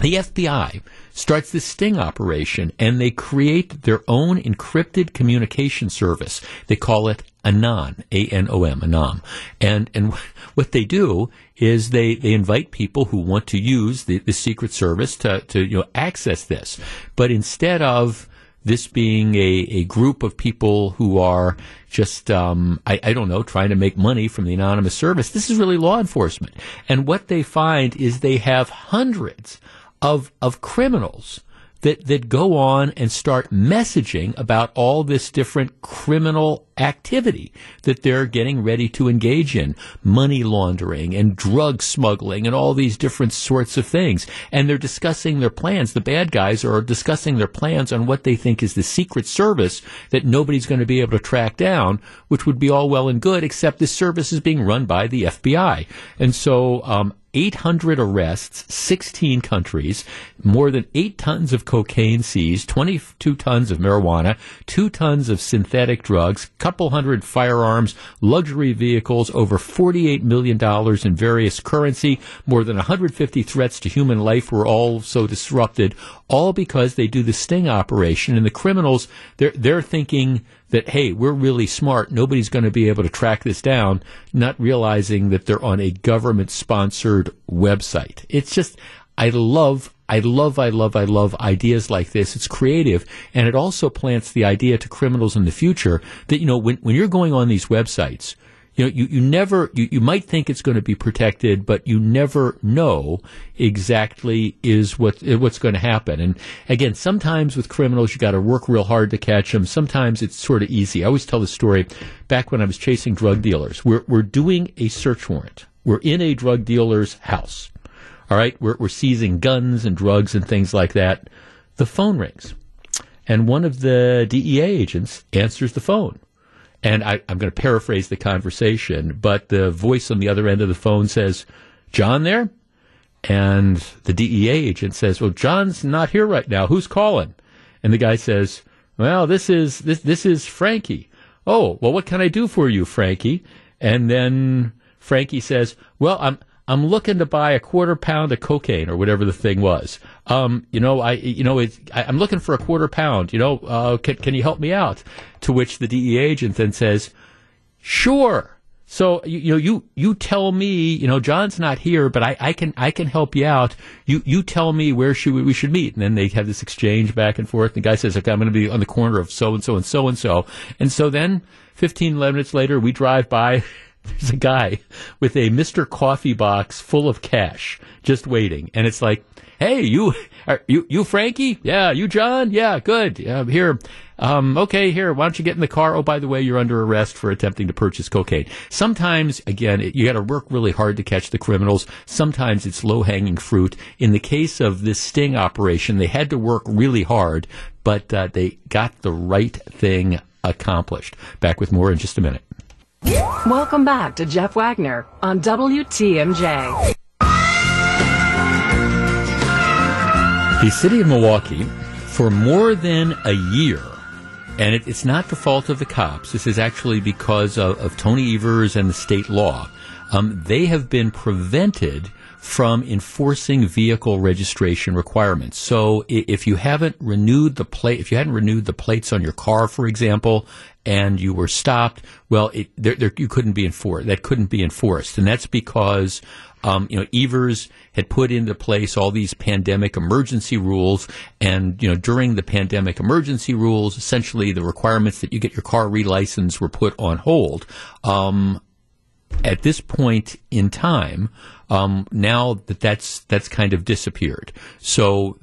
The FBI starts this sting operation and they create their own encrypted communication service. They call it Anom, A-N-O-M, Anom. And, and what they do is they, they invite people who want to use the, the Secret Service to, to, you know, access this. But instead of this being a, a group of people who are just, um, I, I don't know, trying to make money from the anonymous service. This is really law enforcement. And what they find is they have hundreds of, of criminals that, that go on and start messaging about all this different criminal activity that they're getting ready to engage in. Money laundering and drug smuggling and all these different sorts of things. And they're discussing their plans. The bad guys are discussing their plans on what they think is the secret service that nobody's going to be able to track down which would be all well and good except this service is being run by the FBI and so um, 800 arrests, 16 countries, more than 8 tons of cocaine seized, 22 tons of marijuana, 2 tons of synthetic drugs, couple hundred firearms, luxury vehicles, over $48 million in various currency, more than 150 threats to human life were also disrupted, all because they do the sting operation and the criminals, they're, they're thinking that, hey, we're really smart. Nobody's going to be able to track this down, not realizing that they're on a government sponsored website. It's just, I love, I love, I love, I love ideas like this. It's creative and it also plants the idea to criminals in the future that, you know, when, when you're going on these websites, You know, you, you never, you, you might think it's going to be protected, but you never know exactly is what, what's going to happen. And again, sometimes with criminals, you got to work real hard to catch them. Sometimes it's sort of easy. I always tell the story back when I was chasing drug dealers. We're, we're doing a search warrant. We're in a drug dealer's house. All right. We're, we're seizing guns and drugs and things like that. The phone rings and one of the DEA agents answers the phone. And I, am going to paraphrase the conversation, but the voice on the other end of the phone says, John there? And the DEA agent says, Well, John's not here right now. Who's calling? And the guy says, Well, this is this this is Frankie. Oh, well, what can I do for you, Frankie? And then Frankie says, Well, I'm I'm looking to buy a quarter pound of cocaine or whatever the thing was. Um, you know, I, you know, I, am looking for a quarter pound. You know, uh, can, can you help me out? To which the DEA agent then says, "Sure." So you, you know, you you tell me. You know, John's not here, but I, I can I can help you out. You you tell me where should we, we should meet, and then they have this exchange back and forth. The guy says, "Okay, I'm going to be on the corner of so and so and so and so," and so then 15 11 minutes later, we drive by. there's a guy with a Mr. Coffee box full of cash just waiting. And it's like, hey, you, are you, you Frankie? Yeah. You John? Yeah. Good. Here. Um, okay, here, why don't you get in the car? Oh, by the way, you're under arrest for attempting to purchase cocaine. Sometimes, again, it, you got to work really hard to catch the criminals. Sometimes it's low hanging fruit. In the case of this sting operation, they had to work really hard, but uh, they got the right thing accomplished. Back with more in just a minute. Welcome back to Jeff Wagner on WTMJ. The city of Milwaukee, for more than a year, and it, it's not the fault of the cops, this is actually because of, of Tony Evers and the state law, um, they have been prevented from enforcing vehicle registration requirements. So if you haven't renewed the plate, if you hadn't renewed the plates on your car, for example, and you were stopped, well, it, there, there, you couldn't be enforced. That couldn't be enforced, and that's because um, you know Evers had put into place all these pandemic emergency rules, and you know during the pandemic emergency rules, essentially the requirements that you get your car relicensed were put on hold. Um, at this point in time, um, now that that's that's kind of disappeared. So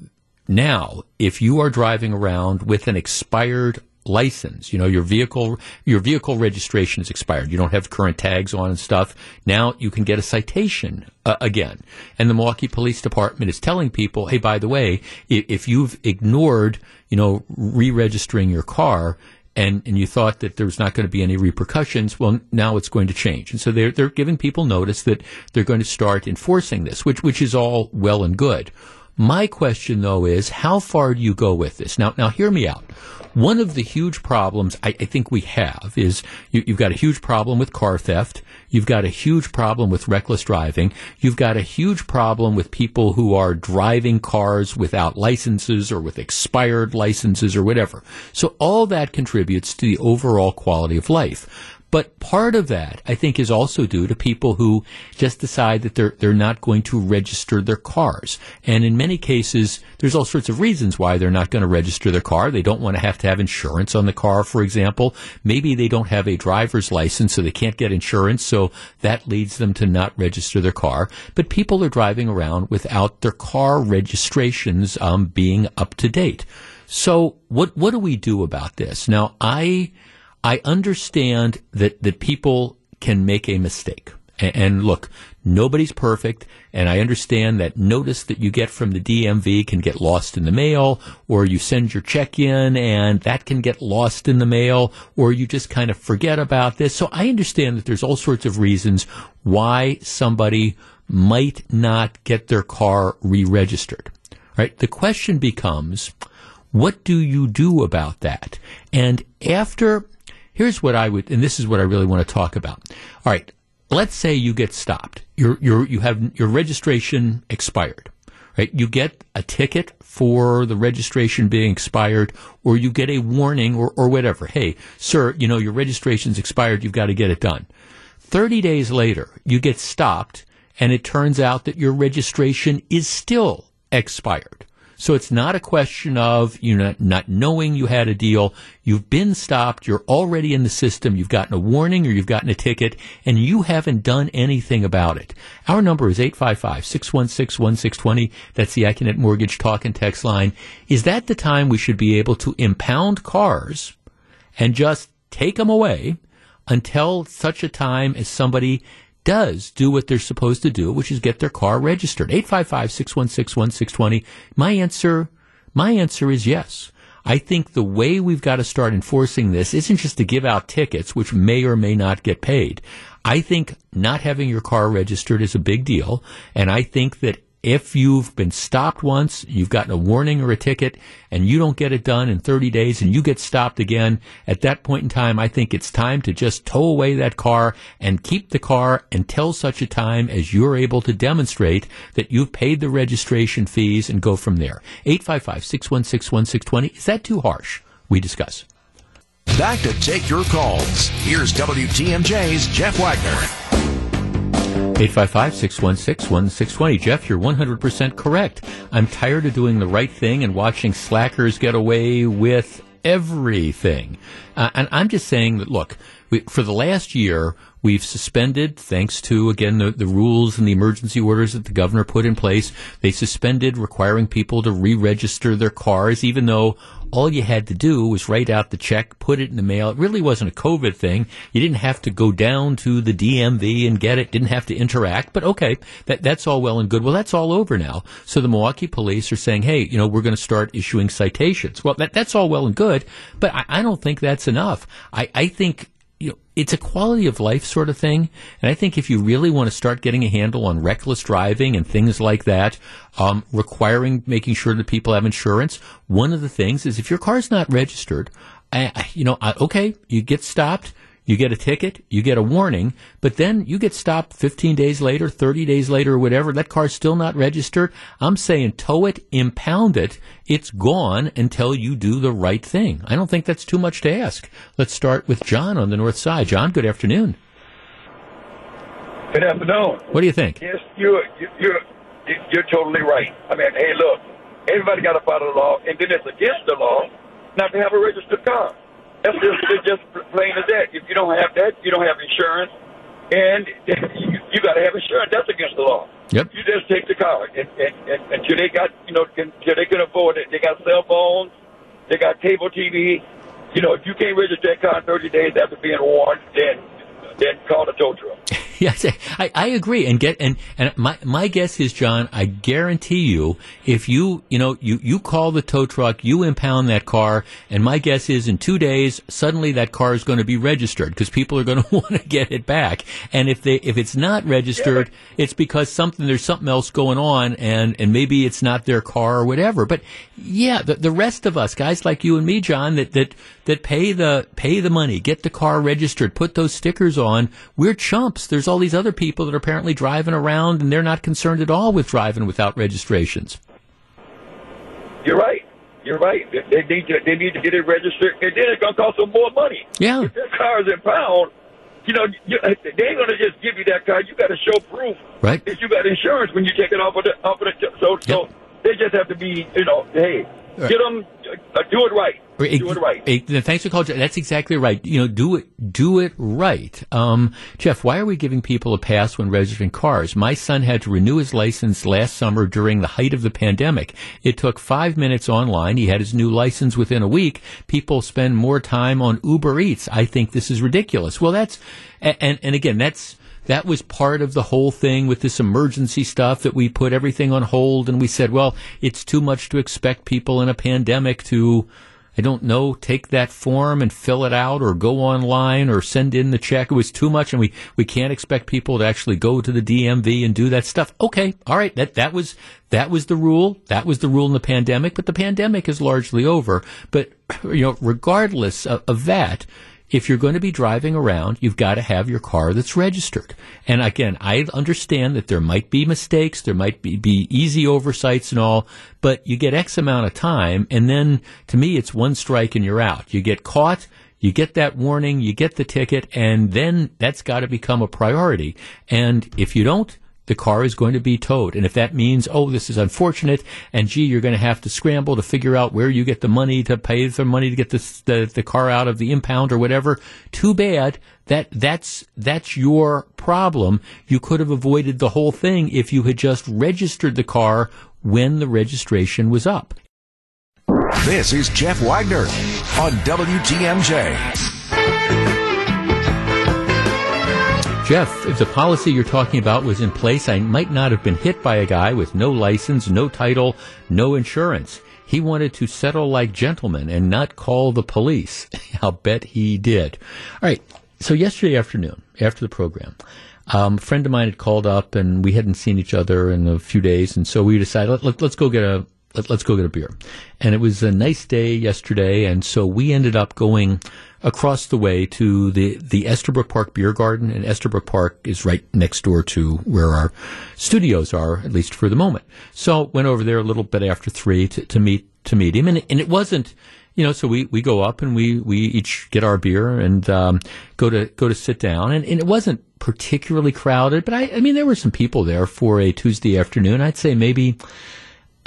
now, if you are driving around with an expired license, you know your vehicle your vehicle registration is expired. You don't have current tags on and stuff. Now you can get a citation uh, again. And the Milwaukee Police Department is telling people, hey, by the way, if, if you've ignored you know re-registering your car and, and you thought that there was not going to be any repercussions. Well, now it's going to change. And so they're, they're giving people notice that they're going to start enforcing this, which, which is all well and good. My question though is, how far do you go with this? Now, now hear me out. One of the huge problems I, I think we have is you, you've got a huge problem with car theft. You've got a huge problem with reckless driving. You've got a huge problem with people who are driving cars without licenses or with expired licenses or whatever. So all that contributes to the overall quality of life. But part of that, I think, is also due to people who just decide that they're they're not going to register their cars. And in many cases, there's all sorts of reasons why they're not going to register their car. They don't want to have to have insurance on the car, for example. Maybe they don't have a driver's license, so they can't get insurance, so that leads them to not register their car. But people are driving around without their car registrations um, being up to date. So what what do we do about this? Now I I understand that, that people can make a mistake. And, and look, nobody's perfect, and I understand that notice that you get from the DMV can get lost in the mail, or you send your check in and that can get lost in the mail, or you just kind of forget about this. So I understand that there's all sorts of reasons why somebody might not get their car re-registered. Right? The question becomes, what do you do about that? And after Here's what I would, and this is what I really want to talk about. All right, let's say you get stopped. Your your you have your registration expired. Right? You get a ticket for the registration being expired, or you get a warning, or, or whatever. Hey, sir, you know your registration's expired. You've got to get it done. Thirty days later, you get stopped, and it turns out that your registration is still expired. So it's not a question of you know not knowing you had a deal. You've been stopped. You're already in the system. You've gotten a warning or you've gotten a ticket, and you haven't done anything about it. Our number is 855-616-1620. That's the Accunet Mortgage talk and text line. Is that the time we should be able to impound cars and just take them away until such a time as somebody does do what they're supposed to do, which is get their car registered. 855-616-1620. My answer, my answer is yes. I think the way we've got to start enforcing this isn't just to give out tickets, which may or may not get paid. I think not having your car registered is a big deal. And I think that if you've been stopped once, you've gotten a warning or a ticket, and you don't get it done in 30 days and you get stopped again, at that point in time, I think it's time to just tow away that car and keep the car until such a time as you're able to demonstrate that you've paid the registration fees and go from there. 855 616 1620. Is that too harsh? We discuss. Back to take your calls. Here's WTMJ's Jeff Wagner. 855-616-1620. Jeff, you're 100% correct. I'm tired of doing the right thing and watching slackers get away with everything. Uh, and I'm just saying that, look, we, for the last year, we've suspended, thanks to, again, the, the rules and the emergency orders that the governor put in place, they suspended requiring people to re-register their cars, even though all you had to do was write out the check, put it in the mail. It really wasn't a COVID thing. You didn't have to go down to the DMV and get it. Didn't have to interact. But okay, that that's all well and good. Well, that's all over now. So the Milwaukee police are saying, hey, you know, we're going to start issuing citations. Well, that that's all well and good, but I, I don't think that's enough. I, I think it's a quality of life sort of thing. And I think if you really want to start getting a handle on reckless driving and things like that, um, requiring making sure that people have insurance, one of the things is if your car's not registered, uh, you know, uh, okay, you get stopped. You get a ticket, you get a warning, but then you get stopped 15 days later, 30 days later, or whatever. That car's still not registered. I'm saying tow it, impound it. It's gone until you do the right thing. I don't think that's too much to ask. Let's start with John on the north side. John, good afternoon. Good afternoon. What do you think? Yes, you're you're you're totally right. I mean, hey, look, everybody got to follow the law, and then it's against the law not to have a registered car. That's just just plain as that. If you don't have that, you don't have insurance, and you, you got to have insurance. That's against the law. Yep. You just take the car, and, and, and until they got you know until they can afford it. They got cell phones, they got cable TV. You know, if you can't register that car in 30 days after being warned, then then call the tow truck. yes, I, I agree. And get and and my my guess is, John, I guarantee you, if you you know you you call the tow truck, you impound that car, and my guess is in two days, suddenly that car is going to be registered because people are going to want to get it back. And if they if it's not registered, yeah. it's because something there's something else going on, and and maybe it's not their car or whatever. But yeah, the the rest of us, guys like you and me, John, that that that pay the pay the money, get the car registered, put those stickers on we're chumps. There's all these other people that are apparently driving around and they're not concerned at all with driving without registrations. You're right. You're right. They need to, they need to get it registered, and then it's going to cost them more money. Yeah. If their car is impound, you know, you, they ain't going to just give you that car. You got to show proof right. that you got insurance when you take it off of the off of the. So, yep. so they just have to be, you know, hey. Get them, uh, do it right. Do it right. Thanks for calling. That's exactly right. You know, do it, do it right. Um, Jeff, why are we giving people a pass when registering cars? My son had to renew his license last summer during the height of the pandemic. It took five minutes online. He had his new license within a week. People spend more time on Uber Eats. I think this is ridiculous. Well, that's, and, and again, that's, that was part of the whole thing with this emergency stuff that we put everything on hold and we said, well, it's too much to expect people in a pandemic to, I don't know, take that form and fill it out or go online or send in the check. It was too much and we, we can't expect people to actually go to the DMV and do that stuff. Okay. All right. That, that was, that was the rule. That was the rule in the pandemic, but the pandemic is largely over. But, you know, regardless of, of that, if you're going to be driving around, you've got to have your car that's registered. And again, I understand that there might be mistakes, there might be, be easy oversights and all, but you get X amount of time, and then to me, it's one strike and you're out. You get caught, you get that warning, you get the ticket, and then that's got to become a priority. And if you don't, the car is going to be towed. And if that means, oh, this is unfortunate, and gee, you're going to have to scramble to figure out where you get the money to pay the money to get the, the car out of the impound or whatever, too bad. That, that's, that's your problem. You could have avoided the whole thing if you had just registered the car when the registration was up. This is Jeff Wagner on WTMJ. Jeff, if the policy you're talking about was in place, I might not have been hit by a guy with no license, no title, no insurance. He wanted to settle like gentlemen and not call the police. I'll bet he did. All right. So yesterday afternoon, after the program, um, a friend of mine had called up and we hadn't seen each other in a few days, and so we decided let, let, let's go get a let, us go get a beer. And it was a nice day yesterday, and so we ended up going across the way to the, the Estabrook Park Beer Garden, and Estabrook Park is right next door to where our studios are, at least for the moment. So went over there a little bit after three to, to meet to meet him, and, and it wasn't. You know, so we, we go up and we, we each get our beer and um, go to go to sit down, and, and it wasn't particularly crowded, but I, I mean there were some people there for a Tuesday afternoon. I'd say maybe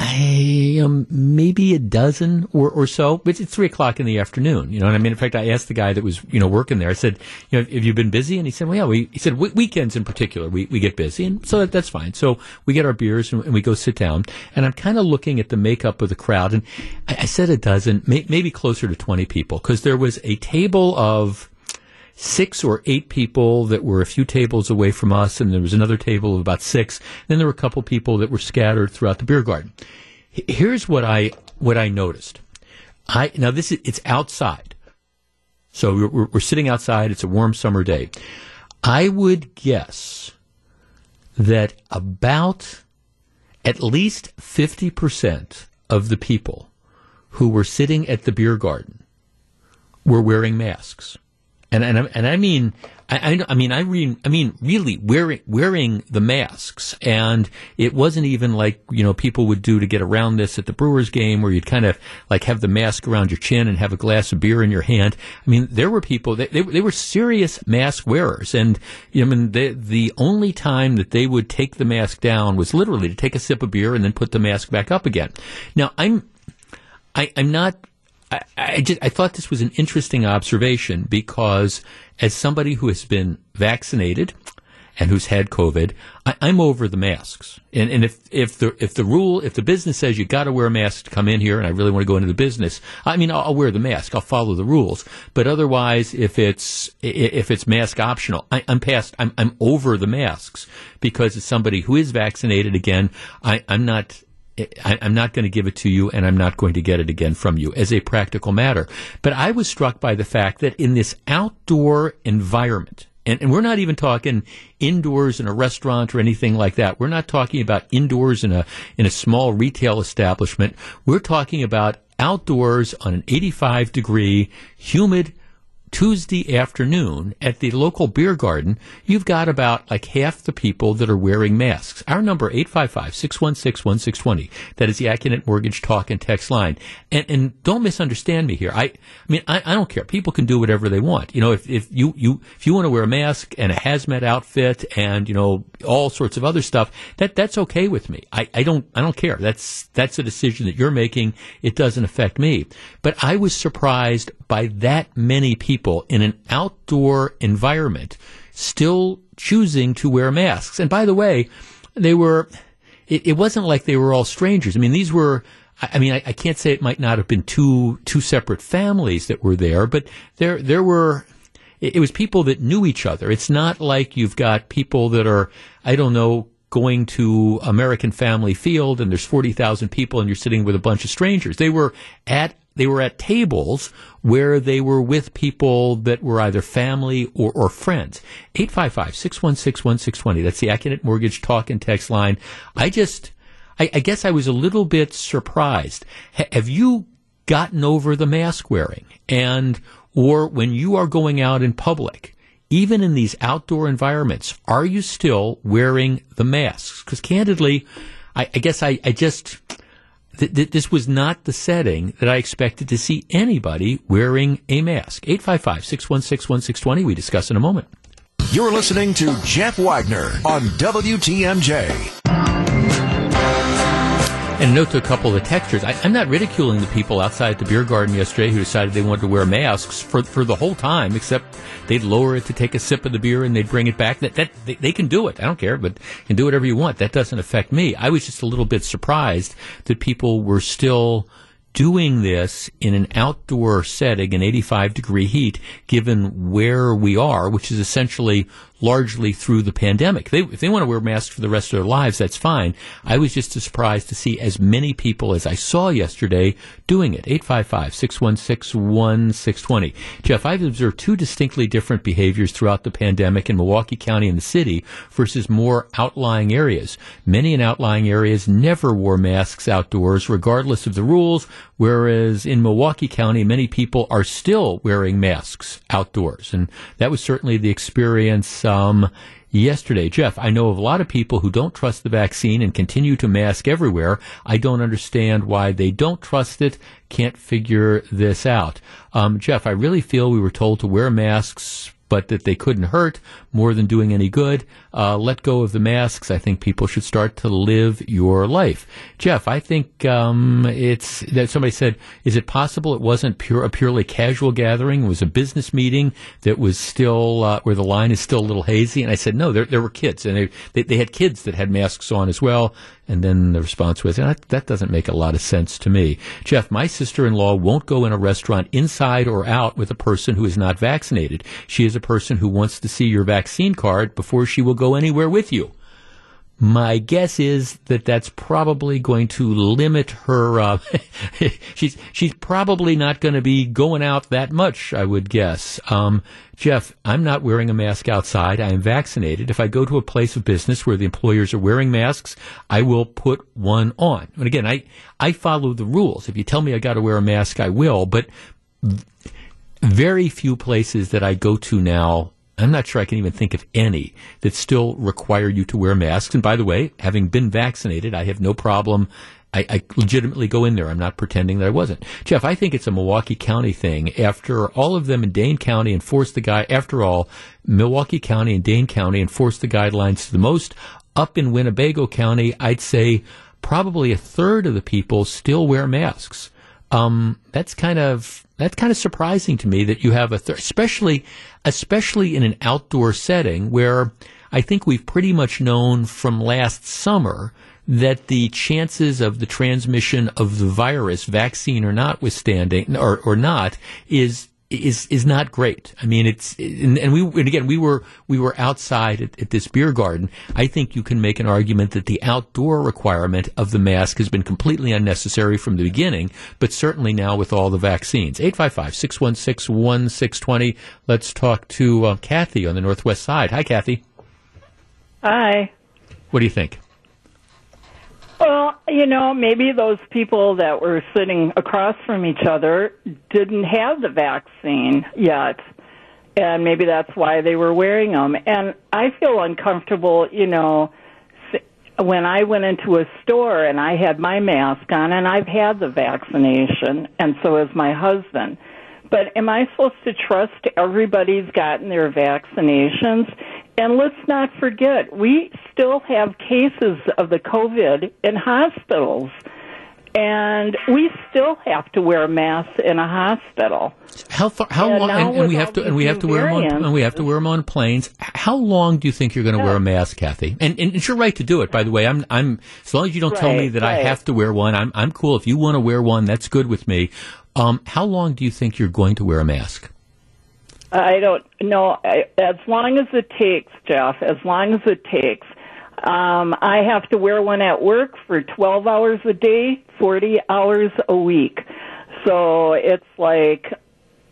I, um, maybe a dozen or, or so, but it's three o'clock in the afternoon. You know what I mean? In fact, I asked the guy that was, you know, working there, I said, you know, have you been busy? And he said, well, yeah, we, he said, weekends in particular, we, we get busy. And so that, that's fine. So we get our beers and, and we go sit down. And I'm kind of looking at the makeup of the crowd. And I, I said a dozen, may, maybe closer to 20 people, because there was a table of, six or eight people that were a few tables away from us, and there was another table of about six. Then there were a couple people that were scattered throughout the beer garden. Here's what I what I noticed. I now this is it's outside, so we're, we're sitting outside. It's a warm summer day. I would guess that about at least fifty percent of the people who were sitting at the beer garden were wearing masks and and and I mean I, I, mean I mean I mean really wearing wearing the masks and it wasn't even like you know people would do to get around this at the Brewers game where you'd kind of like have the mask around your chin and have a glass of beer in your hand. I mean there were people they they, they were serious mask wearers and you know, I mean the the only time that they would take the mask down was literally to take a sip of beer and then put the mask back up again. Now I'm I, I'm not I, I, just, I thought this was an interesting observation because as somebody who has been vaccinated and who's had COVID, I, am over the masks. And, and if, if the if the rule if the business says you got to wear a mask to come in here, and I really want to go into the business, I mean I'll, I'll, wear the mask. I'll follow the rules. But otherwise, if it's if it's mask optional, I, am past. I'm I'm over the masks because as somebody who is vaccinated again, I, I'm not I, am not going to give it to you and I'm not going to get it again from you as a practical matter. But I was struck by the fact that in this outdoor environment, and, and, we're not even talking indoors in a restaurant or anything like that. We're not talking about indoors in a in a small retail establishment. We're talking about outdoors on an 85 degree humid Tuesday afternoon at the local beer garden, you've got about like half the people that are wearing masks. Our number, 855-616-1620. That is the Accunet Mortgage Talk and Text line. And, and don't misunderstand me here. I, I mean, I, I don't care. People can do whatever they want. You know, if, if you, you, if you want to wear a mask and a hazmat outfit and, you know, all sorts of other stuff, that, that's okay with me. I, I don't, I don't care. That's, that's a decision that you're making. It doesn't affect me. But I was surprised by that many people in an outdoor environment still choosing to wear masks. And by the way, they were, it, it wasn't like they were all strangers. I mean, these were, I mean, I, I, can't say it might not have been two, two separate families that were there, but there, there were, it, it was people that knew each other. It's not like you've got people that are, I don't know, going to American Family Field and there's 40,000 people and you're sitting with a bunch of strangers. They were at they were at tables where they were with people that were either family or, or friends. 855-616-1620. That's the Accunet Mortgage Talk and Text line. I just, I, I guess I was a little bit surprised. H- have you gotten over the mask wearing? And, or when you are going out in public, even in these outdoor environments, are you still wearing the masks? Because candidly, I, I guess I, I just, th- th- this was not the setting that I expected to see anybody wearing a mask. 855 616 1620. We discuss in a moment. You're listening to Jeff Wagner on WTMJ. And note to a couple of the textures. I, am not ridiculing the people outside the beer garden yesterday who decided they wanted to wear masks for for the whole time, except they'd lower it to take a sip of the beer and they'd bring it back. That that they, they can do it. I don't care, but can do whatever you want. That doesn't affect me. I was just a little bit surprised that people were still doing this in an outdoor setting in 85 degree heat, given where we are, which is essentially largely through the pandemic. They, if they want to wear masks for the rest of their lives, that's fine. I was just surprised to see as many people as I saw yesterday doing it. 855-616-1620. Jeff, I've observed two distinctly different behaviors throughout the pandemic in Milwaukee County and the city versus more outlying areas. Many in outlying areas never wore masks outdoors, regardless of the rules, whereas in Milwaukee County, many people are still wearing masks outdoors. And that was certainly the experience uh, um, yesterday. Jeff, I know of a lot of people who don't trust the vaccine and continue to mask everywhere. I don't understand why they don't trust it, can't figure this out. Um, Jeff, I really feel we were told to wear masks but that they couldn't hurt more than doing any good. Uh, let go of the masks. I think people should start to live your life. Jeff, I think um, it's that somebody said, is it possible it wasn't pure a purely casual gathering? It was a business meeting that was still uh, where the line is still a little hazy. And I said, no, there, there were kids, and they, they, they had kids that had masks on as well. And then the response was, that, doesn't make a lot of sense to me. Jeff, my sister in law won't go in a restaurant inside or out with a person who is not vaccinated. She is a person who wants to see your vaccine card before she will go anywhere with you. My guess is that that's probably going to limit her. Uh, she's she's probably not going to be going out that much. I would guess. Um, Jeff, I'm not wearing a mask outside. I am vaccinated. If I go to a place of business where the employers are wearing masks, I will put one on. And again, I I follow the rules. If you tell me I got to wear a mask, I will. But very few places that I go to now I'm not sure I can even think of any that still require you to wear masks. And by the way, having been vaccinated, I have no problem. I, I, legitimately go in there. I'm not pretending that I wasn't. Jeff, I think it's a Milwaukee County thing. After all of them in Dane County enforced the guy, after all, Milwaukee County and Dane County enforced the guidelines to the most. Up in Winnebago County, I'd say probably a third of the people still wear masks. Um, that's kind of that's kind of surprising to me that you have a third, especially especially in an outdoor setting where I think we've pretty much known from last summer that the chances of the transmission of the virus, vaccine or notwithstanding, or, or not, is is is not great. I mean, it's and, and we and again we were we were outside at, at, this beer garden. I think you can make an argument that the outdoor requirement of the mask has been completely unnecessary from the beginning, but certainly now with all the vaccines. 855-616-1620. Let's talk to uh, Kathy on the northwest side. Hi, Kathy. Hi. What do you think? Well, you know, maybe those people that were sitting across from each other didn't have the vaccine yet. And maybe that's why they were wearing them. And I feel uncomfortable, you know, when I went into a store and I had my mask on and I've had the vaccination and so has my husband. But am I supposed to trust everybody's gotten their vaccinations? And let's not forget, we still have cases of the COVID in hospitals. And we still have to wear masks in a hospital. How far? How and long? And, and we have to, and we have to wear them on, and we have to wear them on planes. How long do you think you're going to yeah. wear a mask, Kathy? And, and it's your right to do it, by the way. I'm, I'm as long as you don't right, tell me that right. I have to wear one. I'm, I'm cool. If you want to wear one, that's good with me. Um, how long do you think you're going to wear a mask? I don't know. As long as it takes, Jeff. As long as it takes. Um, I have to wear one at work for 12 hours a day, 40 hours a week. So it's like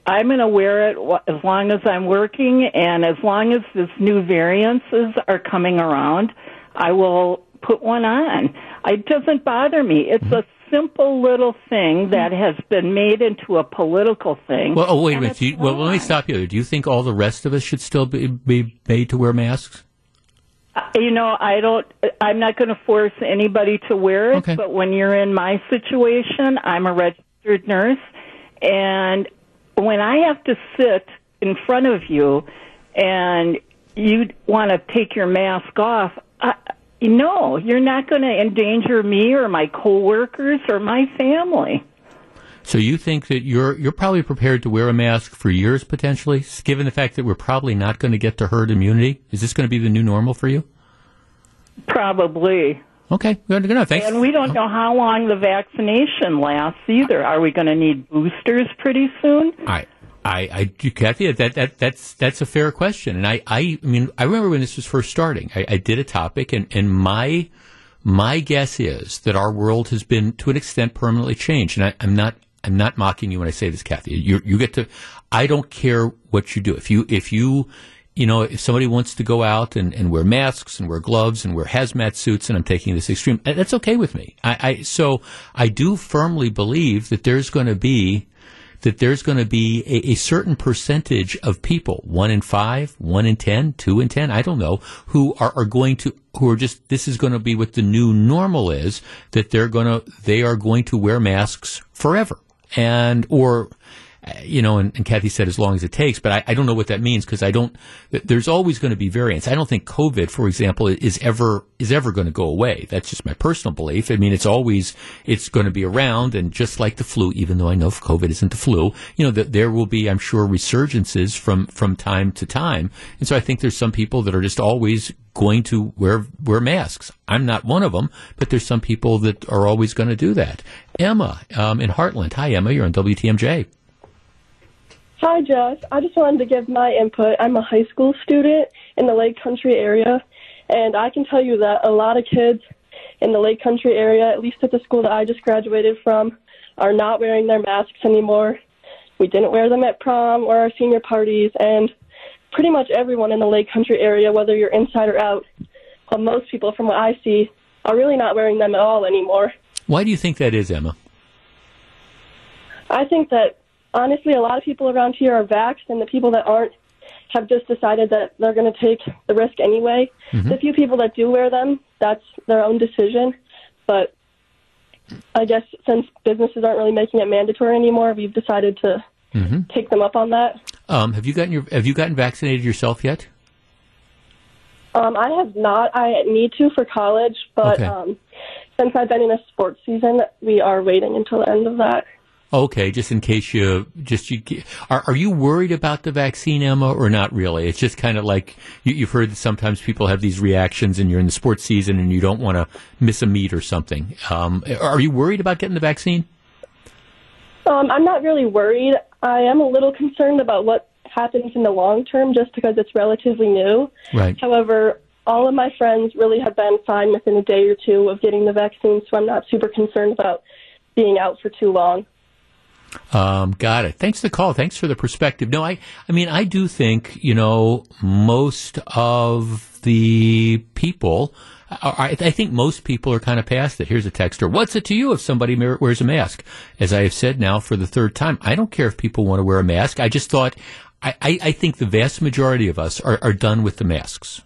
I'm going to wear it as long as I'm working, and as long as this new variances are coming around, I will put one on. It doesn't bother me. It's a simple little thing that has been made into a political thing. Well, oh, wait a minute. You, well, let me stop you. Do you think all the rest of us should still be, be made to wear masks? Uh, you know, I don't. I'm not going to force anybody to wear it. Okay. But when you're in my situation, I'm a registered nurse, and when I have to sit in front of you, and you'd want to take your mask off. No, you're not going to endanger me or my coworkers or my family. So you think that you're you're probably prepared to wear a mask for years potentially, given the fact that we're probably not going to get to herd immunity? Is this going to be the new normal for you? Probably. Okay, good enough. Thanks. And we don't know how long the vaccination lasts either. Are we going to need boosters pretty soon? I, I, I, Kathy, that, that, that's, that's a fair question. And I, I, I mean, I remember when this was first starting, I, I did a topic and, and my, my guess is that our world has been to an extent permanently changed. And I, I'm not, I'm not mocking you when I say this, Kathy. You, you get to, I don't care what you do. If you, if you, you know, if somebody wants to go out and, and wear masks and wear gloves and wear hazmat suits, and I'm taking this extreme, that's okay with me. I, I so I do firmly believe that there's going to be that there's going to be a, a, certain percentage of people, one in five, one in ten, two in ten, I don't know, who are, are going to, who are just, this is going to be what the new normal is, that they're going to, they are going to wear masks forever. And, or, you know, and, and, Kathy said as long as it takes, but I, I don't know what that means because I don't. There's always going to be variants. I don't think COVID, for example, is ever is ever going to go away. That's just my personal belief. I mean, it's always it's going to be around, and just like the flu, even though I know COVID isn't the flu, you know, that there will be, I'm sure, resurgences from from time to time, and so I think there's some people that are just always going to wear wear masks. I'm not one of them, but there's some people that are always going to do that. Emma um, in Hartland. Hi, Emma. You're on WTMJ. Hi, Jess. I just wanted to give my input. I'm a high school student in the Lake Country area, and I can tell you that a lot of kids in the Lake Country area, at least at the school that I just graduated from, are not wearing their masks anymore. We didn't wear them at prom or our senior parties, and pretty much everyone in the Lake Country area, whether you're inside or out, well, most people from what I see, are really not wearing them at all anymore. Why do you think that is, Emma? I think that honestly, a lot of people around here are vaxxed, and the people that aren't have just decided that they're going to take the risk anyway. Mm-hmm. The few people that do wear them, that's their own decision. But I guess since businesses aren't really making it mandatory anymore, we've decided to mm-hmm. take them up on that. Um, have you gotten your Have you gotten vaccinated yourself yet? Um, I have not. I need to for college, but okay. um, since I've been in a sports season, we are waiting until the end of that. Okay, just in case you just you are are you worried about the vaccine, Emma, or not really? It's just kind of like you, you've heard that sometimes people have these reactions, and you're in the sports season, and you don't want to miss a meet or something. Um, are you worried about getting the vaccine? Um, I'm not really worried. I am a little concerned about what happens in the long term, just because it's relatively new. Right. However, all of my friends really have been fine within a day or two of getting the vaccine, so I'm not super concerned about being out for too long. Um, got it. Thanks for the call. Thanks for the perspective. No, I, I mean, I do think, you know, most of the people, I, I think most people are kind of past it. Here's a texter. What's it to you if somebody wears a mask? As I have said now for the third time, I don't care if people want to wear a mask. I just thought, I, I, I think the vast majority of us are, are done with the masks.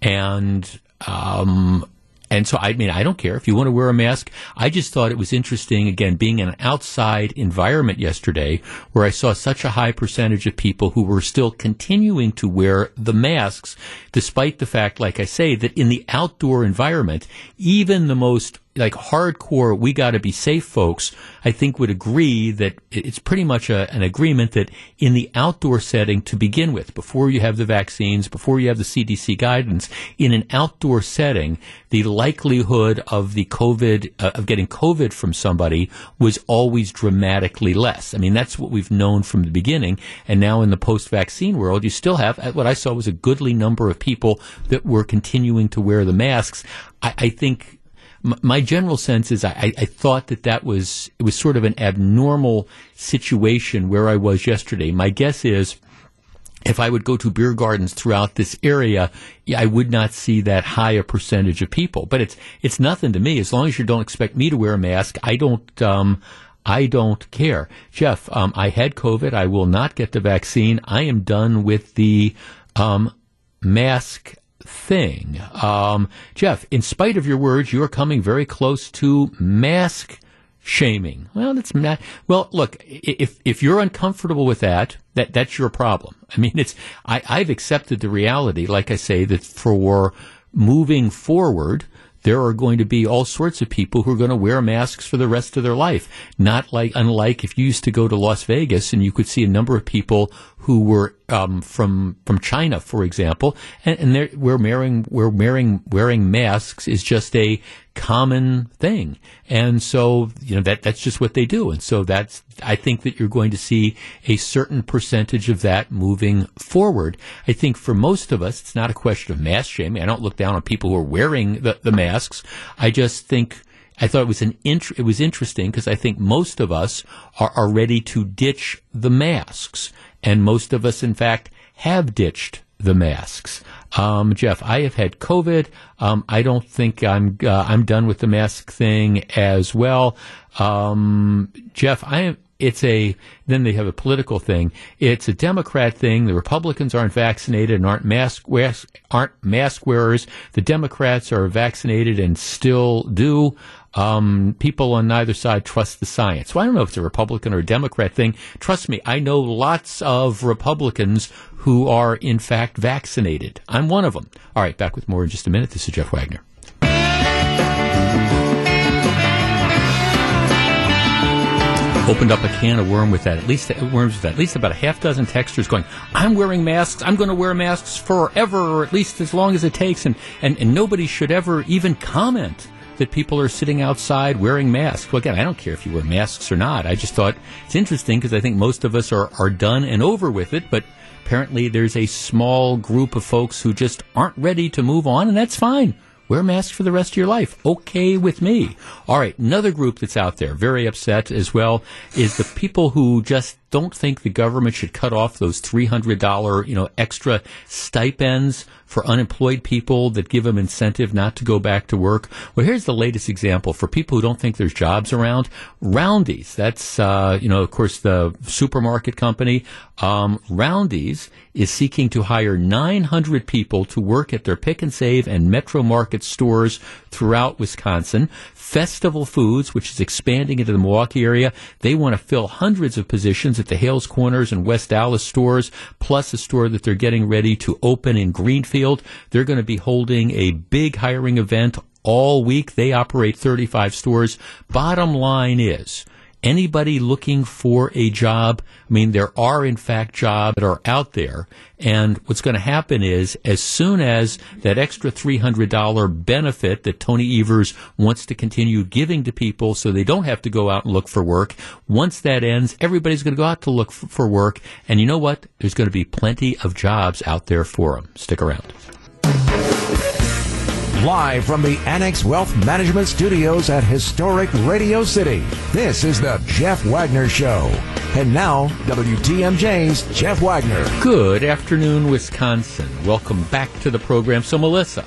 And, um, and so, I mean, I don't care if you want to wear a mask. I just thought it was interesting, again, being in an outside environment yesterday where I saw such a high percentage of people who were still continuing to wear the masks, despite the fact, like I say, that in the outdoor environment, even the most like hardcore, we got to be safe folks, I think would agree that it's pretty much a, an agreement that in the outdoor setting to begin with, before you have the vaccines, before you have the CDC guidance, in an outdoor setting, the likelihood of the COVID, uh, of getting COVID from somebody was always dramatically less. I mean, that's what we've known from the beginning. And now in the post vaccine world, you still have what I saw was a goodly number of people that were continuing to wear the masks. I, I think my general sense is I, I, thought that that was it was sort of an abnormal situation where I was yesterday. My guess is if I would go to beer gardens throughout this area, I would not see that high a percentage of people. But it's it's nothing to me as long as you don't expect me to wear a mask. I don't. Um, I don't care. Jeff, um, I had COVID. I will not get the vaccine. I am done with the um, mask thing. Um, Jeff, in spite of your words, you are coming very close to mask shaming. Well, that's not. Well, look, if if you're uncomfortable with that, that that's your problem. I mean, it's I, I've accepted the reality, like I say, that for moving forward, there are going to be all sorts of people who are going to wear masks for the rest of their life. Not like unlike if you used to go to Las Vegas and you could see a number of people who were um, from from China, for example, and, and we're wearing we're wearing wearing masks is just a common thing, and so you know that that's just what they do, and so that's I think that you're going to see a certain percentage of that moving forward. I think for most of us, it's not a question of mask shaming. I don't look down on people who are wearing the, the masks. I just think. I thought it was an int- it was interesting because I think most of us are, are ready to ditch the masks. And most of us, in fact, have ditched the masks. Um, Jeff, I have had COVID. Um, I don't think I'm uh, I'm done with the mask thing as well. Um, Jeff, I am. It's a then they have a political thing. It's a Democrat thing. The Republicans aren't vaccinated and aren't mask aren't mask wearers. The Democrats are vaccinated and still do um, people on neither side trust the science. So I don't know if it's a Republican or a Democrat thing. Trust me, I know lots of Republicans who are in fact vaccinated. I'm one of them. All right, back with more in just a minute. This is Jeff Wagner. Opened up a can of worm with that. At least uh, worms with that. At least about a half dozen texters going. I'm wearing masks. I'm going to wear masks forever, or at least as long as it takes. And and, and nobody should ever even comment that people are sitting outside wearing masks. Well, again, I don't care if you wear masks or not. I just thought it's interesting because I think most of us are, are done and over with it, but apparently there's a small group of folks who just aren't ready to move on, and that's fine. Wear masks for the rest of your life. Okay with me. All right, another group that's out there, very upset as well, is the people who just don't think the government should cut off those $300, you know, extra stipends for unemployed people that give them incentive not to go back to work. Well, here's the latest example for people who don't think there's jobs around. Roundy's, that's, uh, you know, of course, the supermarket company. Um, Roundy's is seeking to hire 900 people to work at their Pick 'n Save and Metro Market stores throughout Wisconsin. Festival Foods, which is expanding into the Milwaukee area, they want to fill hundreds of positions at the Hales Corners and West Allis stores, plus a store that they're getting ready to open in Greenfield. They're going to be holding a big hiring event all week. They operate 35 stores. Bottom line is, anybody looking for a job, I mean, there are in fact jobs that are out there. And what's going to happen is as soon as that extra $300 benefit that Tony Evers wants to continue giving to people so they don't have to go out and look for work, once that ends, everybody's going to go out to look for work. And you know what? There's going to be plenty of jobs out there for them. Stick around. Live from the Annex Wealth Management Studios at historic Radio City, this is the Jeff Wagner Show. And now, WTMJ's Jeff Wagner. Good afternoon, Wisconsin. Welcome back to the program. So, Melissa,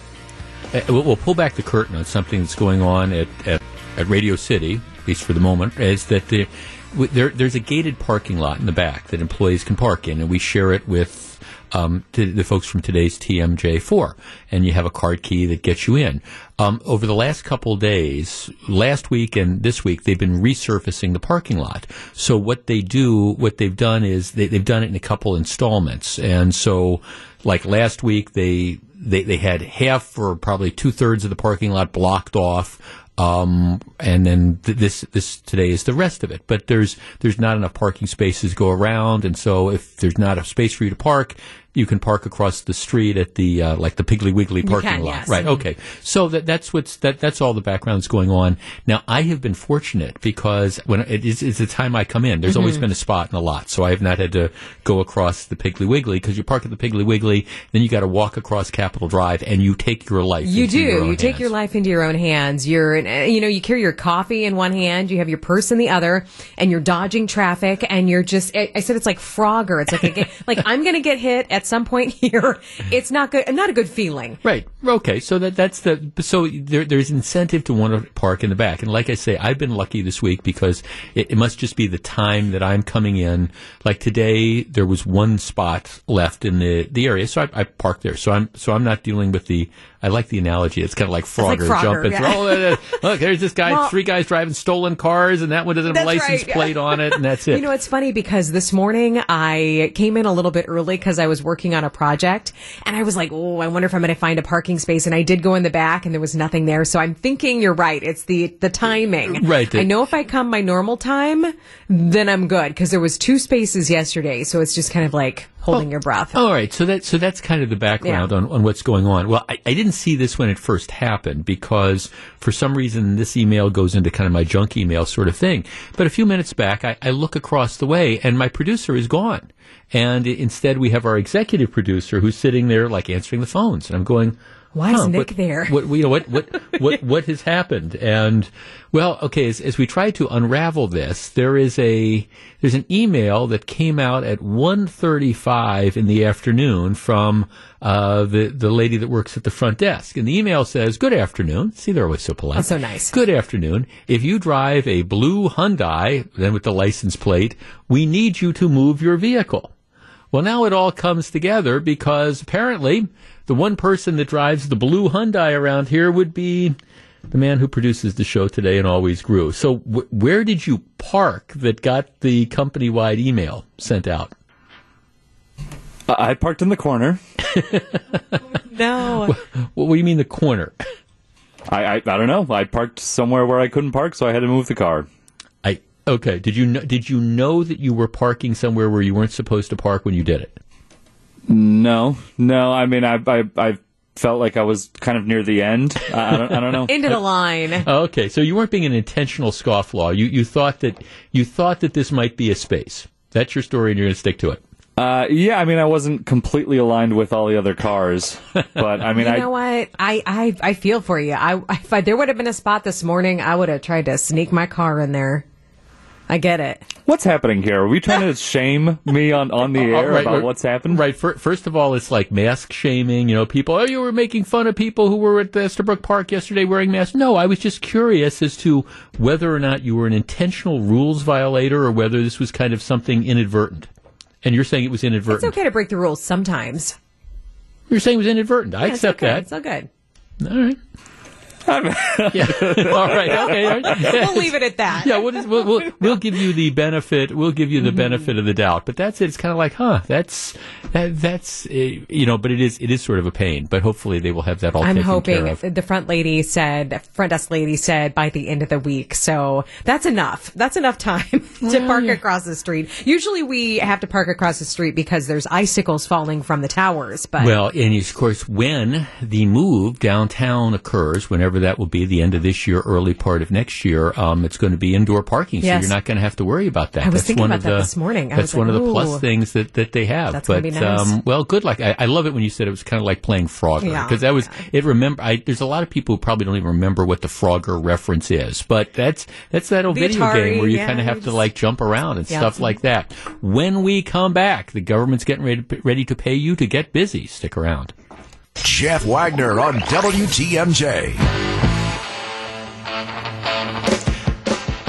uh, we'll pull back the curtain on something that's going on at, at, at Radio City, at least for the moment, is that the, there, there's a gated parking lot in the back that employees can park in, and we share it with um, the folks from today's TMJ4, and you have a card key that gets you in. Um, over the last couple days, last week and this week, they've been resurfacing the parking lot. So what they do, what they've done is they, they've done it in a couple installments, and so like last week they they, they had half or probably two thirds of the parking lot blocked off. Um, and then th- this this today is the rest of it. But there's there's not enough parking spaces go around, and so if there's not a space for you to park, you can park across the street at the uh, like the Piggly Wiggly parking can, lot. yes. Right. Okay. So that that's what's that that's all the background that's going on. Now I have been fortunate because when it is it's the time I come in, there's always Mhm. been a spot in the lot, so I have not had to go across the Piggly Wiggly because you park at the Piggly Wiggly, then you got to walk across Capitol Drive, and you take your life. You into do. your own You take your life into your own hands. You're, uh, you know, you carry your coffee in one hand, you have your purse in the other, and you're dodging traffic, and you're just. I, I said it's like Frogger. It's like, a, like I'm going to get hit at some point here. It's not good. Not a good feeling. Right. Okay, so that that's the so there, there's incentive to want to park in the back, and like I say, I've been lucky this week because it, it must just be the time that I'm coming in. Like today, there was one spot left in the, the area, so I, I parked there. So I'm so I'm not dealing with the. I like the analogy. It's kind of like Frogger, like Frogger, jumping yeah. through. Oh, look, there's this guy, Well- three guys driving stolen cars, and that one doesn't have a license right. plate on it, and that's it. You know, it's funny because this morning I came in a little bit early because I was working on a project and I was like, oh, I wonder if I'm going to find a parking space. And I did go in the back and there was nothing there. So I'm thinking you're right. It's the, the timing. Right, the- I know if I come my normal time, then I'm good because there was two spaces yesterday. So it's just kind of like holding oh. your breath. All right, so that so that's kind of the background Yeah. on, on what's going on. Well, I, I didn't see this when it first happened because for some reason this email goes into kind of my junk email sort of thing. But a few minutes back, I, I look across the way and my producer is gone, and instead we have our executive producer who's sitting there like answering the phones, and I'm going. Why is huh, Nick what- there? What you know what what what what has happened? And well, okay, as, as we try to unravel this, there is a there's an email that came out at 1.35 in the afternoon from uh, the the lady that works at the front desk, and the email says, "Good afternoon." See, they're always so polite. That's so nice. Good afternoon. If you drive a blue Hyundai, then with the license plate, we need you to move your vehicle. Well, now it all comes together because apparently the one person that drives the blue Hyundai around here would be the man who produces the show today and always grew. So, wh- where did you park that got the company wide email sent out? I parked in the corner. No. What, what do you mean the corner? I, I I don't know. I parked somewhere where I couldn't park, so I had to move the car. I okay. Did you know, did you know that you were parking somewhere where you weren't supposed to park when you did it? No, no. I mean, I I, I felt like I was kind of near the end. I, I don't I don't know. Into the line. Oh, okay, so you weren't being an intentional scofflaw. You you thought that you thought that this might be a space. That's your story, and you're going to stick to it. Uh, yeah, I mean, I wasn't completely aligned with all the other cars, but I mean, you I know what? I, I I feel for you. I if I, there would have been a spot this morning, I would have tried to sneak my car in there. I get it. what's happening here? Are we trying to shame me on on the Oh, air right, about right. what's happened? Right. fir- First of all, it's like mask shaming. You know, people. Oh, you were making fun of people who were at the Estabrook Park yesterday wearing masks. No, I was just curious as to whether or not you were an intentional rules violator or whether this was kind of something inadvertent. And you're saying it was inadvertent. It's okay to break the rules sometimes. You're saying it was inadvertent. I Yeah, it's accept okay. that. It's all good. All right. yeah. All right. Okay. all right. We'll leave it at that. Yeah, we'll, just, we'll, we'll we'll give you the benefit. We'll give you the benefit of the doubt. But that's it. It's kind of like, huh? That's that, that's uh, you know. But it is it is sort of a pain. But hopefully they will have that all I'm taken hoping care of. the front lady said, front desk lady said by the end of the week. So that's enough. That's enough time to park across the street. Usually we have to park across the street because there's icicles falling from the towers. But Well, and of course, when the move downtown occurs, whenever that will be, the end of this year, early part of next year, um, it's going to be indoor parking, so you're not going to have to worry about that. I was that's thinking one about of that the, this morning. I That's one like, of the plus things that, that they have. That's but be nice. um, well, good luck. I, I love it when you said it was kind of like playing Frogger Yeah, because that was it. Remember, I, there's a lot of people who probably don't even remember what the Frogger reference is, but that's that's that old The video Atari, game where you yeah, kind of have to like jump around and Yeah. stuff like that. When we come back, the government's getting ready ready to pay you to get busy. Stick around. Jeff Wagner on WTMJ.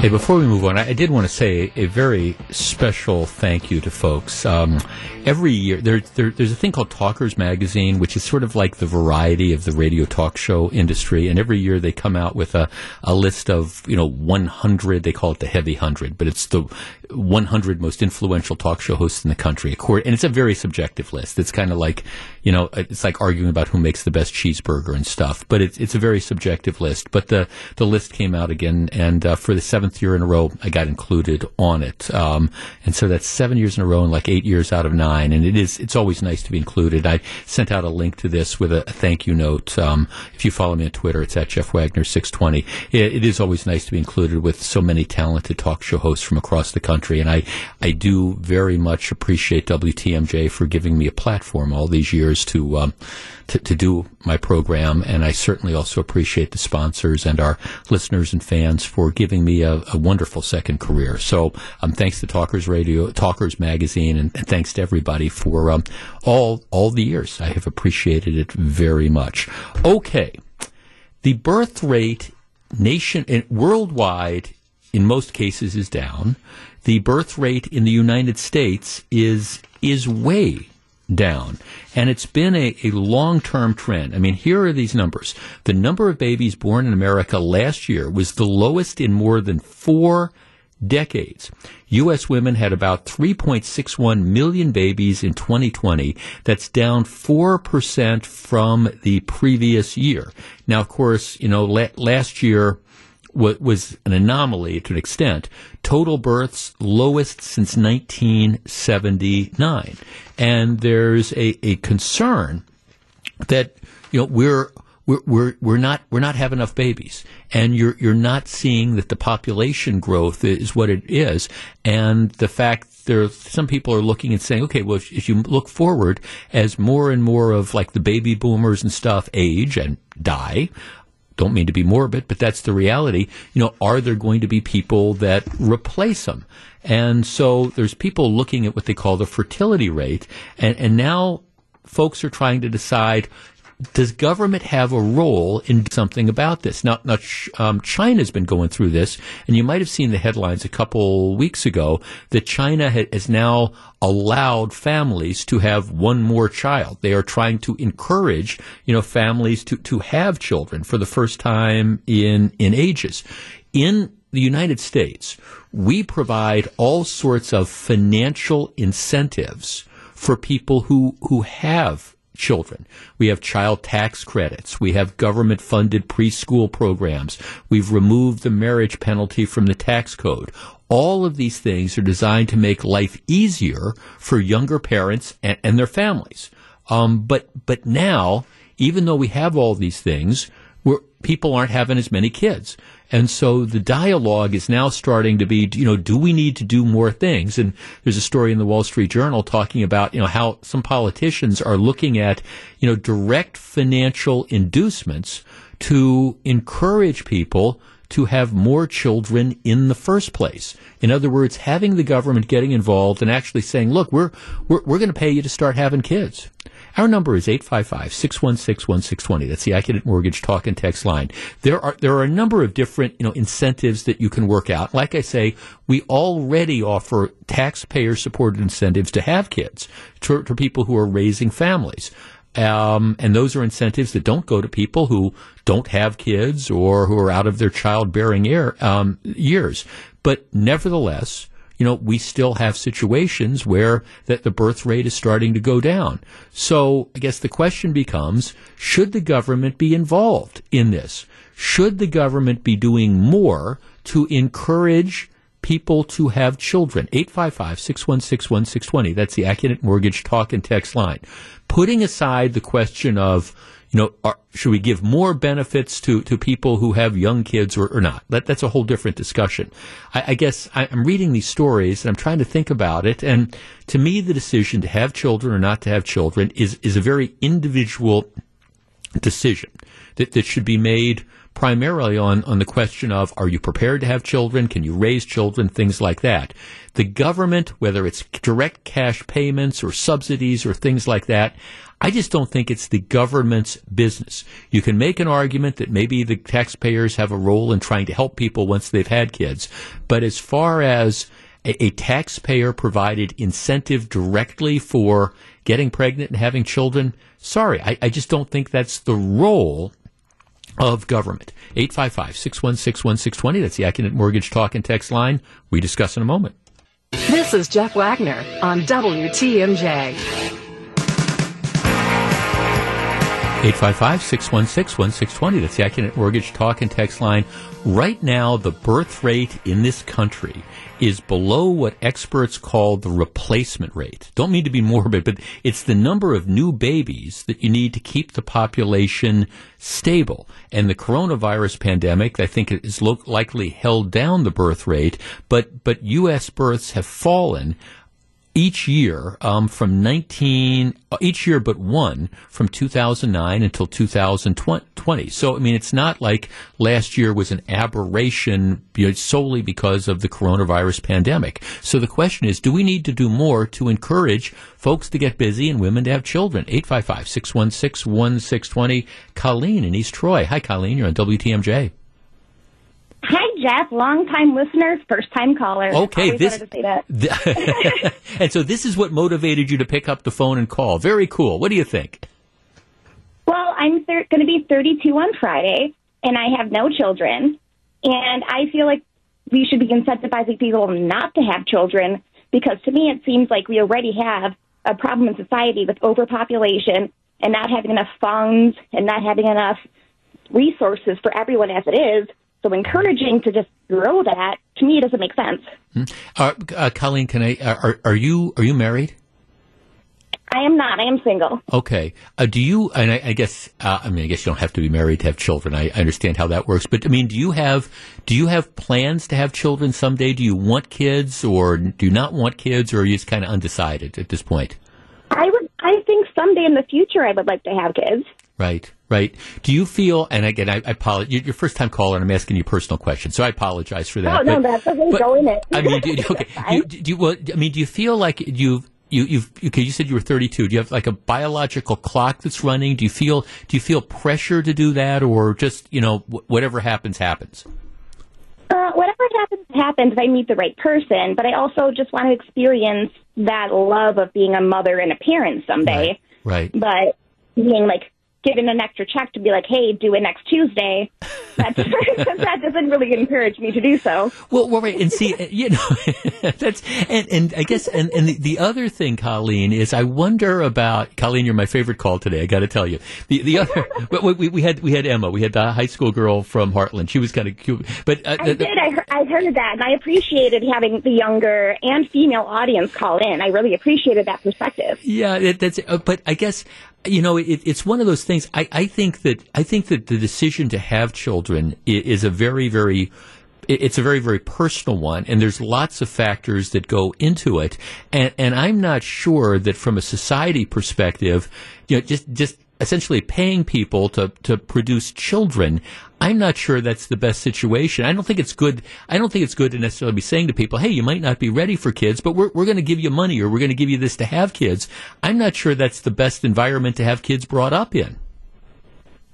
Hey, before we move on, I, did want to say a very special thank you to folks. Um, every year, there, there, there's a thing called Talkers Magazine, which is sort of like the variety of the radio talk show industry. And every year they come out with a, a list of, you know, 100, they call it the heavy 100, but it's the 100 most influential talk show hosts in the country. And it's a very subjective list. It's kind of like, you know, it's like arguing about who makes the best cheeseburger and stuff. But it's, it's a very subjective list. But the, the list came out again, and uh, for the seventh year in a row, I got included on it. Um, and so that's seven years in a row and like eight years out of nine. And it is, it's always nice to be included. I sent out a link to this with a, a thank you note. Um, if you follow me on Twitter, it's at Jeff Wagner 620. It, it is always nice to be included with so many talented talk show hosts from across the country. And I, I do very much appreciate WTMJ for giving me a platform all these years to, um, to, to do my program, and I certainly also appreciate the sponsors and our listeners and fans for giving me a, a wonderful second career. So, um, thanks to Talkers Radio, Talkers Magazine, and, and thanks to everybody for um, all all the years. I have appreciated it very much. Okay, the birth rate nation worldwide in most cases is down. The birth rate in the United States is is way down. And it's been a, a long term trend. I mean, here are these numbers. The number of babies born in America last year was the lowest in more than four decades. U.S. women had about 3.61 million babies in 2020. That's down 4% from the previous year. Now, of course, you know, la- last year, was an anomaly to an extent. Total births lowest since 1979, and there's a, a concern that you know we're we're, we're, we're not we're not having enough babies, and you're you're not seeing that the population growth is what it is, and the fact there some people are looking and saying, okay, well, if, if you look forward as more and more of like the baby boomers and stuff age and die, don't mean to be morbid, but that's the reality. You know, are there going to be people that replace them? And so there's people looking at what they call the fertility rate, and, and now folks are trying to decide does government have a role in something about this? Now, now um, China's been going through this, and you might have seen the headlines a couple weeks ago that China ha- has now allowed families to have one more child. They are trying to encourage, you know, families to, to have children for the first time in, in ages. In the United States, we provide all sorts of financial incentives for people who, who have children. We have child tax credits. We have government funded preschool programs. We've removed the marriage penalty from the tax code. All of these things are designed to make life easier for younger parents and, and their families. Um, but but now, even though we have all these things, people aren't having as many kids. And so the dialogue is now starting to be, you know, do we need to do more things? And there's a story in the Wall Street Journal talking about, you know, how some politicians are looking at, you know, direct financial inducements to encourage people to have more children in the first place. In other words, having the government getting involved and actually saying, look, we're, we're, we're going to pay you to start having kids. Our number is 855-616-1620. That's the Accunet Mortgage talk and text line. There are, there are a number of different, you know, incentives that you can work out. Like I say, we already offer taxpayer supported incentives to have kids to, to people who are raising families. Um, and those are incentives that don't go to people who don't have kids or who are out of their childbearing year, um, years. But nevertheless, you know, we still have situations where that the birth rate is starting to go down. So I guess the question becomes, should the government be involved in this? Should the government be doing more to encourage people to have children? 855-616-1620. That's the Accunet Mortgage talk and text line. Putting aside the question of you know, are, should we give more benefits to, to people who have young kids or, or not? That, that's a whole different discussion. I, I guess I, I'm reading these stories and I'm trying to think about it. And to me, the decision to have children or not to have children is, is a very individual decision that, that should be made primarily on, on the question of are you prepared to have children? Can you raise children? Things like that. The government, whether it's direct cash payments or subsidies or things like that, I just don't think it's the government's business. You can make an argument that maybe the taxpayers have a role in trying to help people once they've had kids. But as far as a, a taxpayer provided incentive directly for getting pregnant and having children, sorry, I, I just don't think that's the role of government. 855-616-1620. That's the Accunet Mortgage Talk and Text line. We discuss in a moment. This is Jeff Wagner on WTMJ. 855-616-1620. That's the Accunet Mortgage Talk and Text line. Right now, the birth rate in this country is below what experts call the replacement rate. Don't mean to be morbid, but it's the number of new babies that you need to keep the population stable. And the coronavirus pandemic, I think, is likely held down the birth rate, but, but U.S. births have fallen each year um, from 19 uh, each year but one from 2009 until 2020 so i mean it's not like last year was an aberration solely because of the coronavirus pandemic. So the question is do we need to do more to encourage folks to get busy and women to have children? 855-616-1620 colleen in east troy. Hi colleen. You're on wtmj Hi, Jeff. Long time listener, first time caller. Okay, Always this. wanted to say that. and so this is what motivated you to pick up the phone and call. Very cool. What do you think? well, I'm thir- going to be 32 on Friday, and I have no children. And I feel like we should be incentivizing people not to have children because to me it seems like we already have a problem in society with overpopulation and not having enough funds and not having enough resources for everyone as it is. So encouraging to just grow that to me doesn't make sense. Hmm? Uh, uh, Colleen, can I? Are, are you are you married? I am not. I am single. Okay. Uh, do you? And I, I guess uh, I mean I guess you don't have to be married to have children. I, I understand how that works. But I mean, do you have do you have plans to have children someday? Do you want kids or do you not want kids, or are you just kind of undecided at this point? I would. I think someday in the future I would like to have kids. Right, right. Do you feel? And again, I, I apologize. You're your first time caller, and I'm asking you personal questions, so I apologize for that. no, no, that's okay. but- Go in it. I mean, do, okay. Do, you- do you? Well, I mean, do you feel like you've you, you've okay? You said you were 32. Do you have like a biological clock that's running? Do you feel do you feel pressure to do that, or just you know wh- whatever happens happens? Uh, whatever happens, happens. if I meet the right person, but I also just want to experience that love of being a mother and a parent someday. Right. Right. But being like given an extra check to be like, hey, do it next Tuesday. That's, that doesn't really encourage me to do so. Well, well, right, and see, uh, you know, that's and and I guess and and the, the other thing, Colleen, is I wonder about Colleen. You're my favorite call today. I got to tell you, the the other we, we, we had we had Emma, we had the high school girl from Hartland. She was kind of cute, but uh, I the- did. I heard, I heard that, and I appreciated having the younger and female audience call in. I really appreciated that perspective. Yeah, it, that's. Uh, but I guess you know it, it's one of those things. I, I think that I think that the decision to have children is a very very. It's a very very personal one, and there's lots of factors that go into it. And and I'm not sure that from a society perspective, you know, just just essentially paying people to to produce children. I'm not sure that's the best situation. I don't think it's good. I don't think it's good to necessarily be saying to people, "Hey, you might not be ready for kids, but we're we're going to give you money or we're going to give you this to have kids." I'm not sure that's the best environment to have kids brought up in.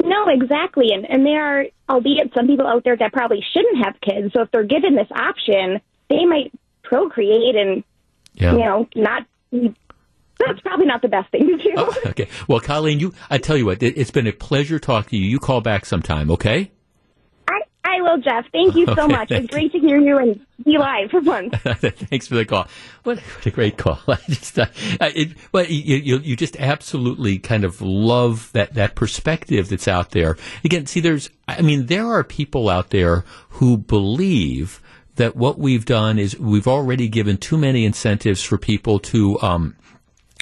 No, exactly. And and there are, albeit some people out there that probably shouldn't have kids. So if they're given this option, they might procreate and Yeah. you know not. That's probably not the best thing to do. Oh, okay. Well, Colleen, you I tell you what, it, it's been a pleasure talking to you. You call back sometime, okay? I will, Jeff. Thank you so Okay, much. It's great to hear you and be live for once. Thanks for the call. What, what a great call! I just, uh, it, but you, you, you just absolutely kind of love that that perspective that's out there. Again, see, there's, I mean, there are people out there who believe that what we've done is we've already given too many incentives for people to. Um,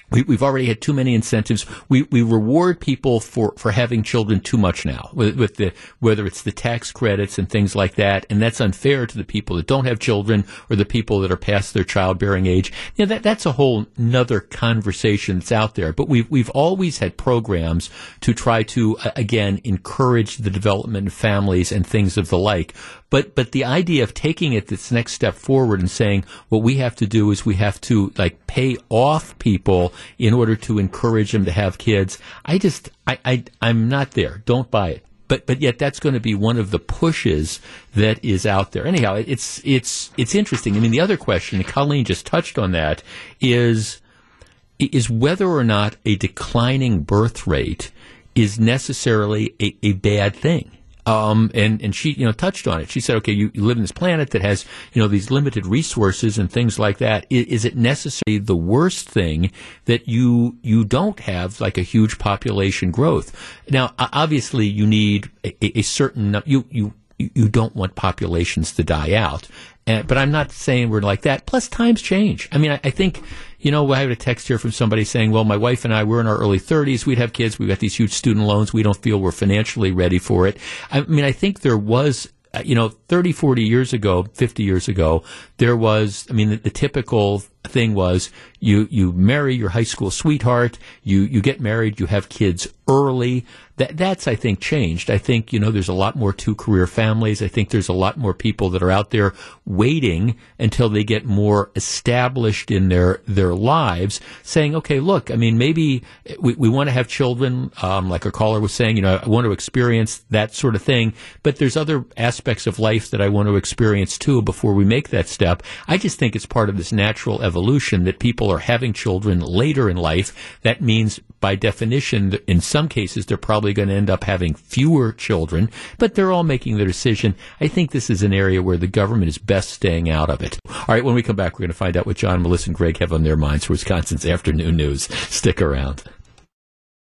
we, we've already had too many incentives. We, we reward people for, for having children too much now, with, with the whether it's the tax credits and things like that, and that's unfair to the people that don't have children or the people that are past their childbearing age. You know, that that's a whole nother conversation that's out there. But we've we've always had programs to try to uh, again encourage the development of families and things of the like. But but the idea of taking it this next step forward and saying what we have to do is we have to like pay off people in order to encourage them to have kids. I just I, I I'm not there. Don't buy it. But but yet that's going to be one of the pushes that is out there. Anyhow, it's it's it's interesting. I mean, the other question, and Colleen just touched on that, is is whether or not a declining birth rate is necessarily a, a bad thing. Um, and, and she, you know, touched on it. She said, okay, you, you live in this planet that has, you know, these limited resources and things like that. Is, is it necessarily the worst thing that you, you don't have like a huge population growth? Now, obviously you need a, a- certain, you, you, you don't want populations to die out. But I'm not saying we're like that. Plus, times change. I mean, I, I think, you know, I had a text here from somebody saying, well, my wife and I, we're in our early 30s. We'd have kids. We've got these huge student loans. We don't feel we're financially ready for it. I mean, I think there was, uh, you know, 30, 40 years ago, 50 years ago, there was, I mean, the, the typical thing was you you marry your high school sweetheart, you you get married, you have kids early. That that's I think changed. I think you know there's a lot more two career families. I think there's a lot more people that are out there waiting until they get more established in their their lives, saying, okay, look, I mean, maybe we, we want to have children, um, like a caller was saying, you know, I want to experience that sort of thing, but there's other aspects of life that I want to experience too before we make that step. I just think it's part of this natural evolution that people are having children later in life. That means by definition, in some cases, they're probably going to end up having fewer children, but they're all making their decision. I think this is an area where the government is best staying out of it. All right, when we come back, we're going to find out what John, Melissa, and Greg have on their minds for Wisconsin's afternoon news. Stick around.